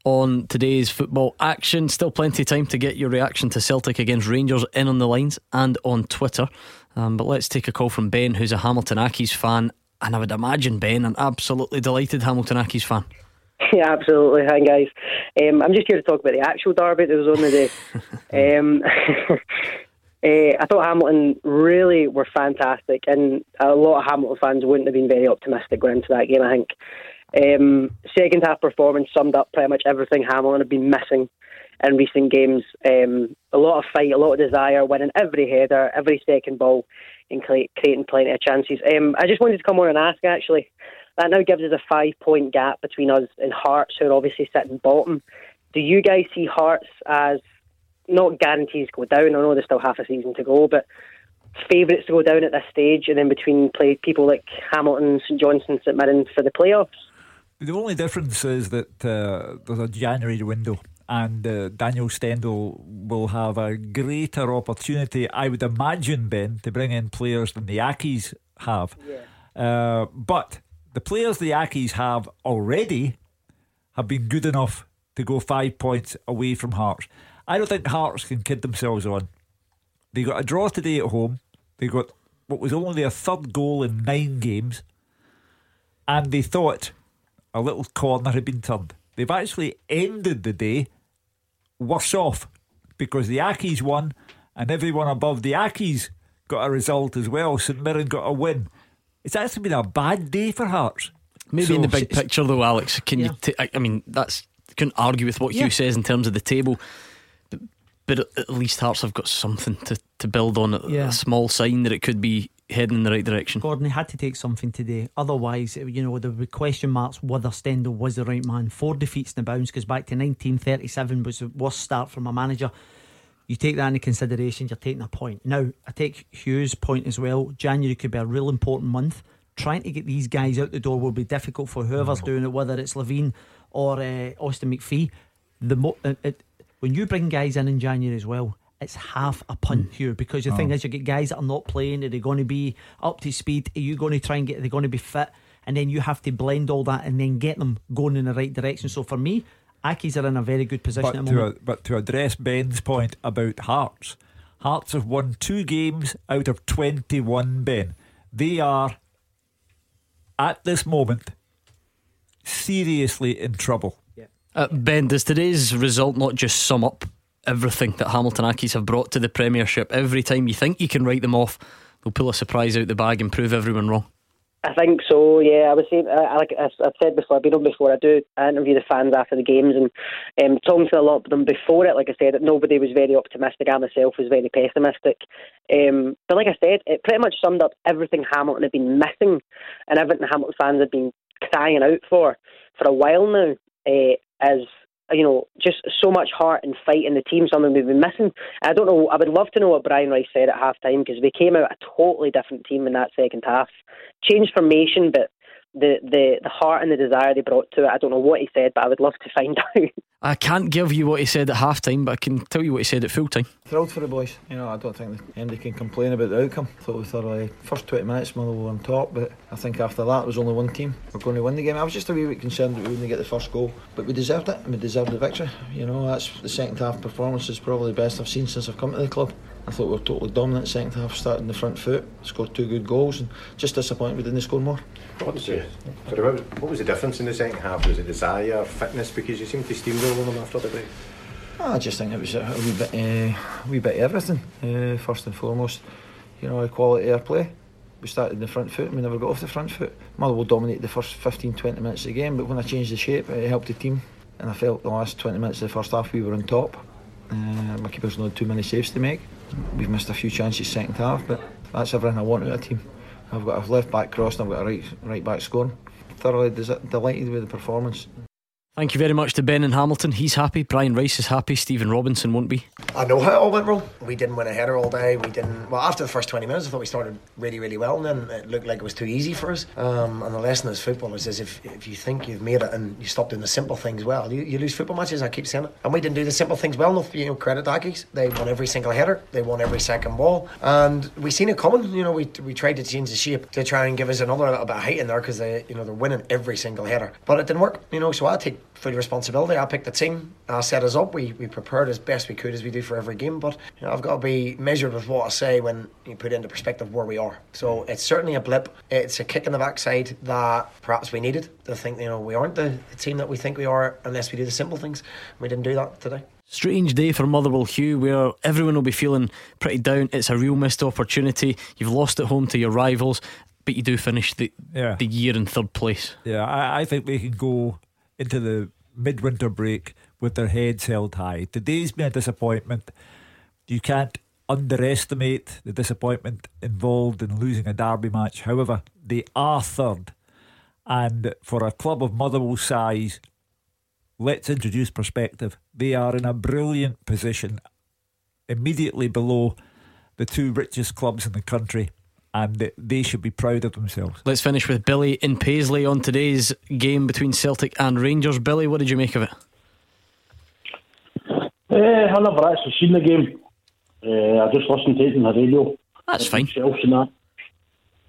on today's football action. Still plenty of time to get your reaction to Celtic against Rangers in on the lines and on Twitter. Um, but let's take a call from Ben, who's a Hamilton Accies fan. And I would imagine, Ben, an absolutely delighted Hamilton Accies fan. *laughs* Yeah, absolutely. Hi, guys. Um, I'm just here to talk about the actual derby that was on the day. *laughs* um, uh, *laughs* I thought Hamilton really were fantastic, and a lot of Hamilton fans wouldn't have been very optimistic going into that game, I think. Um, second half performance summed up pretty much everything Hamilton have been missing in recent games. Um, a lot of fight, a lot of desire, winning every header, every second ball, and creating plenty of chances. Um, I just wanted to come on and ask actually. That now gives us a five point gap between us and Hearts, who are obviously sitting bottom. Do you guys see Hearts as not guarantees go down? I know there's still half a season to go, but favourites to go down at this stage, and then between play people like Hamilton, St Johnstone, St Mirren for the playoffs? The only difference is that uh, there's a January window and uh, Daniel Stendel will have a greater opportunity, I would imagine, Ben, to bring in players than the Accies have. Yeah. Uh, but the players the Accies have already have been good enough to go five points away from Hearts. I don't think Hearts can kid themselves on. They got a draw today at home. They got what was only their third goal in nine games, and they thought a little corner had been turned. They've actually ended the day worse off because the Accies won, and everyone above the Accies got a result as well. St Mirren got a win. It's actually been a bad day for Hearts. Maybe so, in the big picture, though, Alex, can yeah. you? T- I, I mean, that's couldn't argue with what yeah. Hugh says in terms of the table. But, but at least Hearts have got something to, to build on. Yeah. A small sign that it could be heading in the right direction. Gordon he had to take something today. Otherwise, uh, you know, there would be question marks whether Stendel was the right man. Four defeats in the bounce goes back to 1937 was the worst start from a manager. You take that into consideration, you're taking a point. Now, I take Hugh's point as well. January could be a real important month. Trying to get these guys out the door will be difficult for whoever's mm. doing it, whether it's Levein or uh, Austin McPhee. The mo- it, it, when you bring guys in in January as well, it's half a punt mm. here because the oh. thing is, you get guys that are not playing. Are they going to be up to speed? Are you going to try and get? Are they going to be fit? And then you have to blend all that and then get them going in the right direction. So for me, Accies are in a very good position. But, to, a, but to address Ben's point about Hearts, Hearts have won two games out of 21, Ben. They are, at this moment, seriously in trouble. Yeah. Uh, ben, does today's result not just sum up everything that Hamilton Accies have brought to the Premiership. Every time you think you can write them off, they'll pull a surprise out the bag and prove everyone wrong. I think so. Yeah, I was saying, uh, like I've said before, I've been on before. I do I interview the fans after the games and um, talking to a lot of them before it. Like I said, nobody was very optimistic. I myself was very pessimistic. Um, but like I said, it pretty much summed up everything Hamilton had been missing and everything Hamilton fans had been crying out for for a while now. Uh, as Uh, you know, just so much heart and fight in the team, something we've been missing. I don't know, I would love to know what Brian Rice said at half time because we came out a totally different team in that second half. Changed formation, but the, the, the heart and the desire they brought to it. I don't know what he said, but I would love to find *laughs* out. I can't give you what he said at half time, but I can tell you what he said at full time. Thrilled for the boys. You know, I don't think anybody can complain about the outcome. Thought we thoroughly first 20 minutes Motherwell on top, but I think after that it was only one team. We're going to win the game. I was just a wee bit concerned that we wouldn't get the first goal, but we deserved it and we deserved the victory. You know, that's the second half performance is probably the best I've seen since I've come to the club. I thought we were totally dominant second half, starting the front foot, scored two good goals, and just disappointed we didn't score more. What was, the, sorry, what was the difference in the second half? Was it desire, fitness? Because you seemed to steamroll them after the break. I just think it was a, wee bit, uh, wee bit of everything. Uh, first and foremost, you know, quality of play. We started in the front foot and we never got off the front foot. Motherwell dominated the first 15 20 minutes of the game, but when I changed the shape, it helped the team. And I felt the last 20 minutes of the first half we were on top. Uh, my keeper's not too many saves to make. We've missed a few chances second half, but that's everything I want out of a team. I've got a left back cross and I've got a right right back scoring. Thoroughly delighted with the performance. Thank you very much to Ben and Hamilton. He's happy. Brian Rice is happy. Stephen Robinson won't be. I know how it all went wrong. We didn't win a header all day. We didn't. Well, after the first 20 minutes, I thought we started really, really well, and then it looked like it was too easy for us. Um, and the lesson as footballers is if, if you think you've made it and you stop doing the simple things well, you, you lose football matches. I keep saying it. And we didn't do the simple things well enough. You know, credit to Accies. They won every single header. They won every second ball, and we seen it coming. You know, we, we tried to change the shape to try and give us another little bit of height in there because they you know they're winning every single header, but it didn't work. You know, so I take full responsibility. I picked the team. I set us up. We we prepared as best we could as we do for every game, but you know, I've got to be measured with what I say when you put into perspective where we are. So it's certainly a blip. It's a kick in the backside that perhaps we needed to think, you know, we aren't the, the team that we think we are unless we do the simple things. We didn't do that today. Strange day for Motherwell Hugh, where everyone will be feeling pretty down. It's a real missed opportunity. You've lost at home to your rivals, but you do finish the Yeah. the year in third place. Yeah, I, I think they can go into the midwinter break with their heads held high. Today's been a disappointment. You can't underestimate the disappointment involved in losing a derby match. However, they are third. And for a club of Motherwell size, let's introduce perspective. They are in a brilliant position immediately below the two richest clubs in the country. And they- they should be proud of themselves. Let's finish with Billy in Paisley on today's game between Celtic and Rangers. Billy, what did you make of it? Eh, I never actually seen the game. Uh, I just listened to it on the radio. That's fine. Myself and that.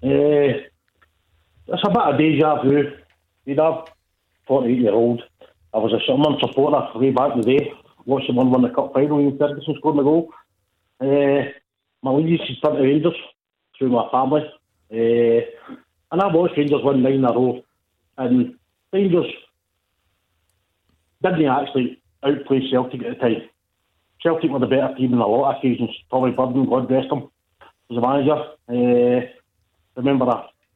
Uh, it's a bit of deja vu. You'd have 48 year old. I was a Sunderland supporter way back in the day. Watched them win the cup final when Ferguson scored the goal. Uh, my allegiance is to Rangers through my family. Uh, and I watched Rangers win nine in a row. And Rangers didn't actually outplay Celtic at the time. Celtic were the better team in a lot of occasions. Tommy Burns, God rest him, was the manager. Uh, remember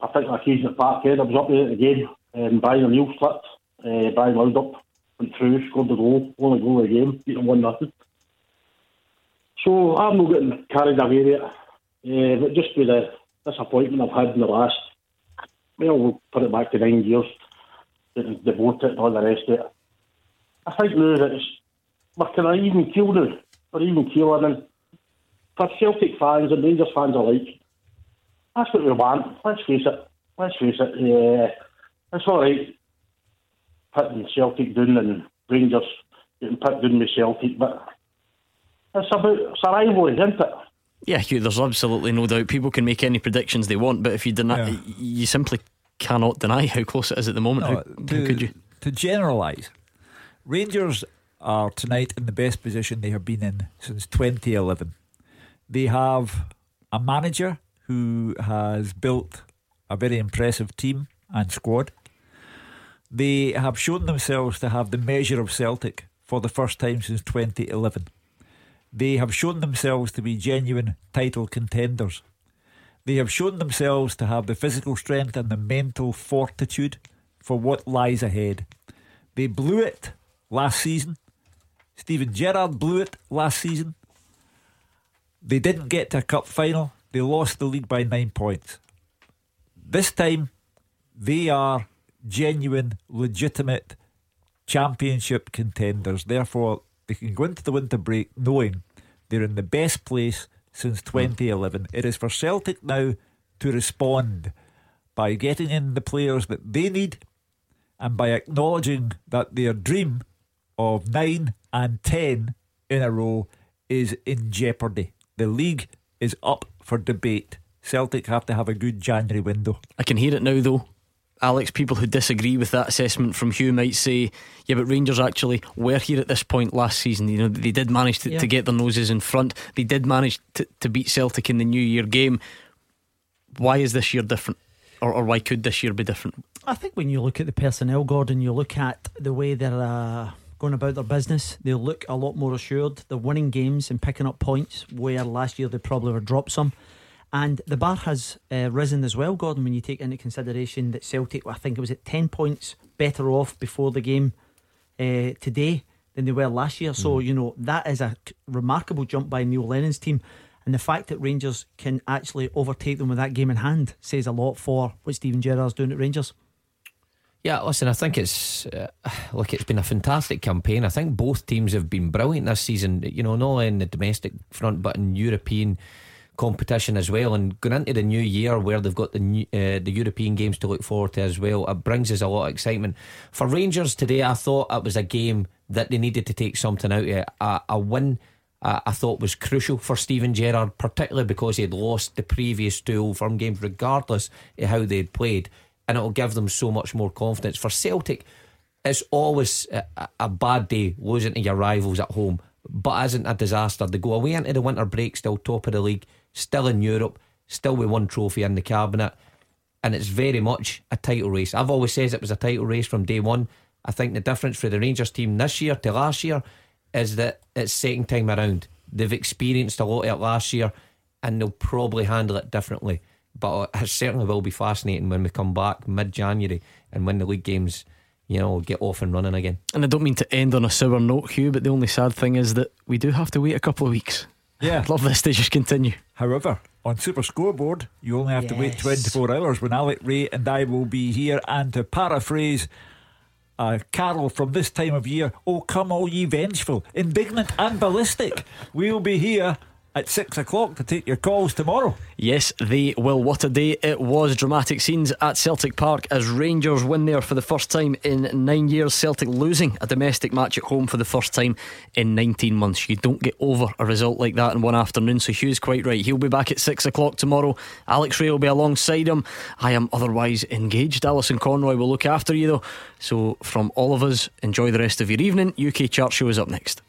a particular occasion at Parkhead, I was up there at the game, and Brian O'Neill slipped. Uh, Brian Laudrup went through, scored the goal, only goal of the game, beat them 1 nothing. So I'm not getting carried away with it, uh, but just with the disappointment I've had in the last, well, we'll put it back to nine years, getting devoted and all the rest of it. I think now that it's, we're kind of even keel now. We're even keeler and for Celtic fans and Rangers fans alike, that's what we want. Let's face it. Let's face it. Yeah, it's all right putting Celtic down and Rangers getting put down with Celtic, but it's about rivalry, isn't it? Yeah, Hugh, there's absolutely no doubt. People can make any predictions they want, but if you deny, Yeah. you simply cannot deny how close it is at the moment. No, how, how could you? To generalise, Rangers are tonight in the best position they have been in since 2011. They have a manager who has built a very impressive team and squad. They have shown themselves to have the measure of Celtic for the first time since 2011. They have shown themselves to be genuine title contenders. They have shown themselves to have the physical strength and the mental fortitude for what lies ahead. They blew it last season. Steven Gerrard blew it last season. They didn't get to a cup final. They lost the league by nine points. This time, they are genuine, legitimate championship contenders. Therefore, they can go into the winter break knowing they're in the best place since hmm. 2011. It is for Celtic now to respond by getting in the players that they need and by acknowledging that their dream of nine and ten in a row is in jeopardy. The league is up for debate. Celtic have to have a good January window. I can hear it now, though. Alex, people who disagree with that assessment from Hugh might say, yeah, but Rangers actually were here at this point last season. You know, they did manage to, Yeah. to get their noses in front. They did manage to, to beat Celtic in the New Year game. Why is this year different? Or, or why could this year be different? I think when you look at the personnel, Gordon, you look at the way they're uh, going about their business. They look a lot more assured. They're winning games and picking up points where last year they probably were dropped some. And the bar has uh, risen as well, Gordon, when you take into consideration that Celtic, I think it was at 10 points better off before the game uh, today than they were last year. So, you know, that is a remarkable jump by Neil Lennon's team. And the fact that Rangers can actually overtake them with that game in hand says a lot for what Steven Gerrard's doing at Rangers. Yeah, listen, I think it's uh, *sighs* look, it's been a fantastic campaign. I think both teams have been brilliant this season. You know, not only in the domestic front but in European competition as well. And going into the new year where they've got the new, uh, the European games to look forward to as well, it brings us a lot of excitement. For Rangers today, I thought it was a game that they needed to take something out of. A, a win. Uh, I thought was crucial for Steven Gerrard, particularly because he had lost the previous two Old Firm games, regardless of how they'd played, and it'll give them so much more confidence. For Celtic, it's always a, a bad day losing to your rivals at home, but isn't a disaster. They go away into the winter break still top of the league still in Europe, still with one trophy in the cabinet, and it's very much a title race. I've always said it was a title race from day one. I think the difference for the Rangers team this year to last year is that it's second time around. They've experienced a lot of it last year, and they'll probably handle it differently. But it certainly will be fascinating when we come back mid January and when the league games you know, get off and running again. And I don't mean to end on a sour note, Hugh, but the only sad thing is that we do have to wait a couple of weeks. Yeah. I'd love this to just continue. However, on Super Scoreboard, you only have yes. to wait 24 hours when Alex Rae and I will be here. And to paraphrase a carol from this time of year, Oh, come all ye vengeful, indignant, and ballistic, we'll be here at six o'clock to take your calls tomorrow. Yes, they will. What a day it was. Dramatic scenes at Celtic Park as Rangers win there for the first time in nine years. Celtic losing a domestic match at home for the first time in 19 months. You don't get over a result like that in one afternoon. So Hugh's quite right. He'll be back at six o'clock tomorrow. Alex Rae will be alongside him. I am otherwise engaged. Alison Conroy will look after you though. So from all of us, enjoy the rest of your evening. UK Chart Show is up next.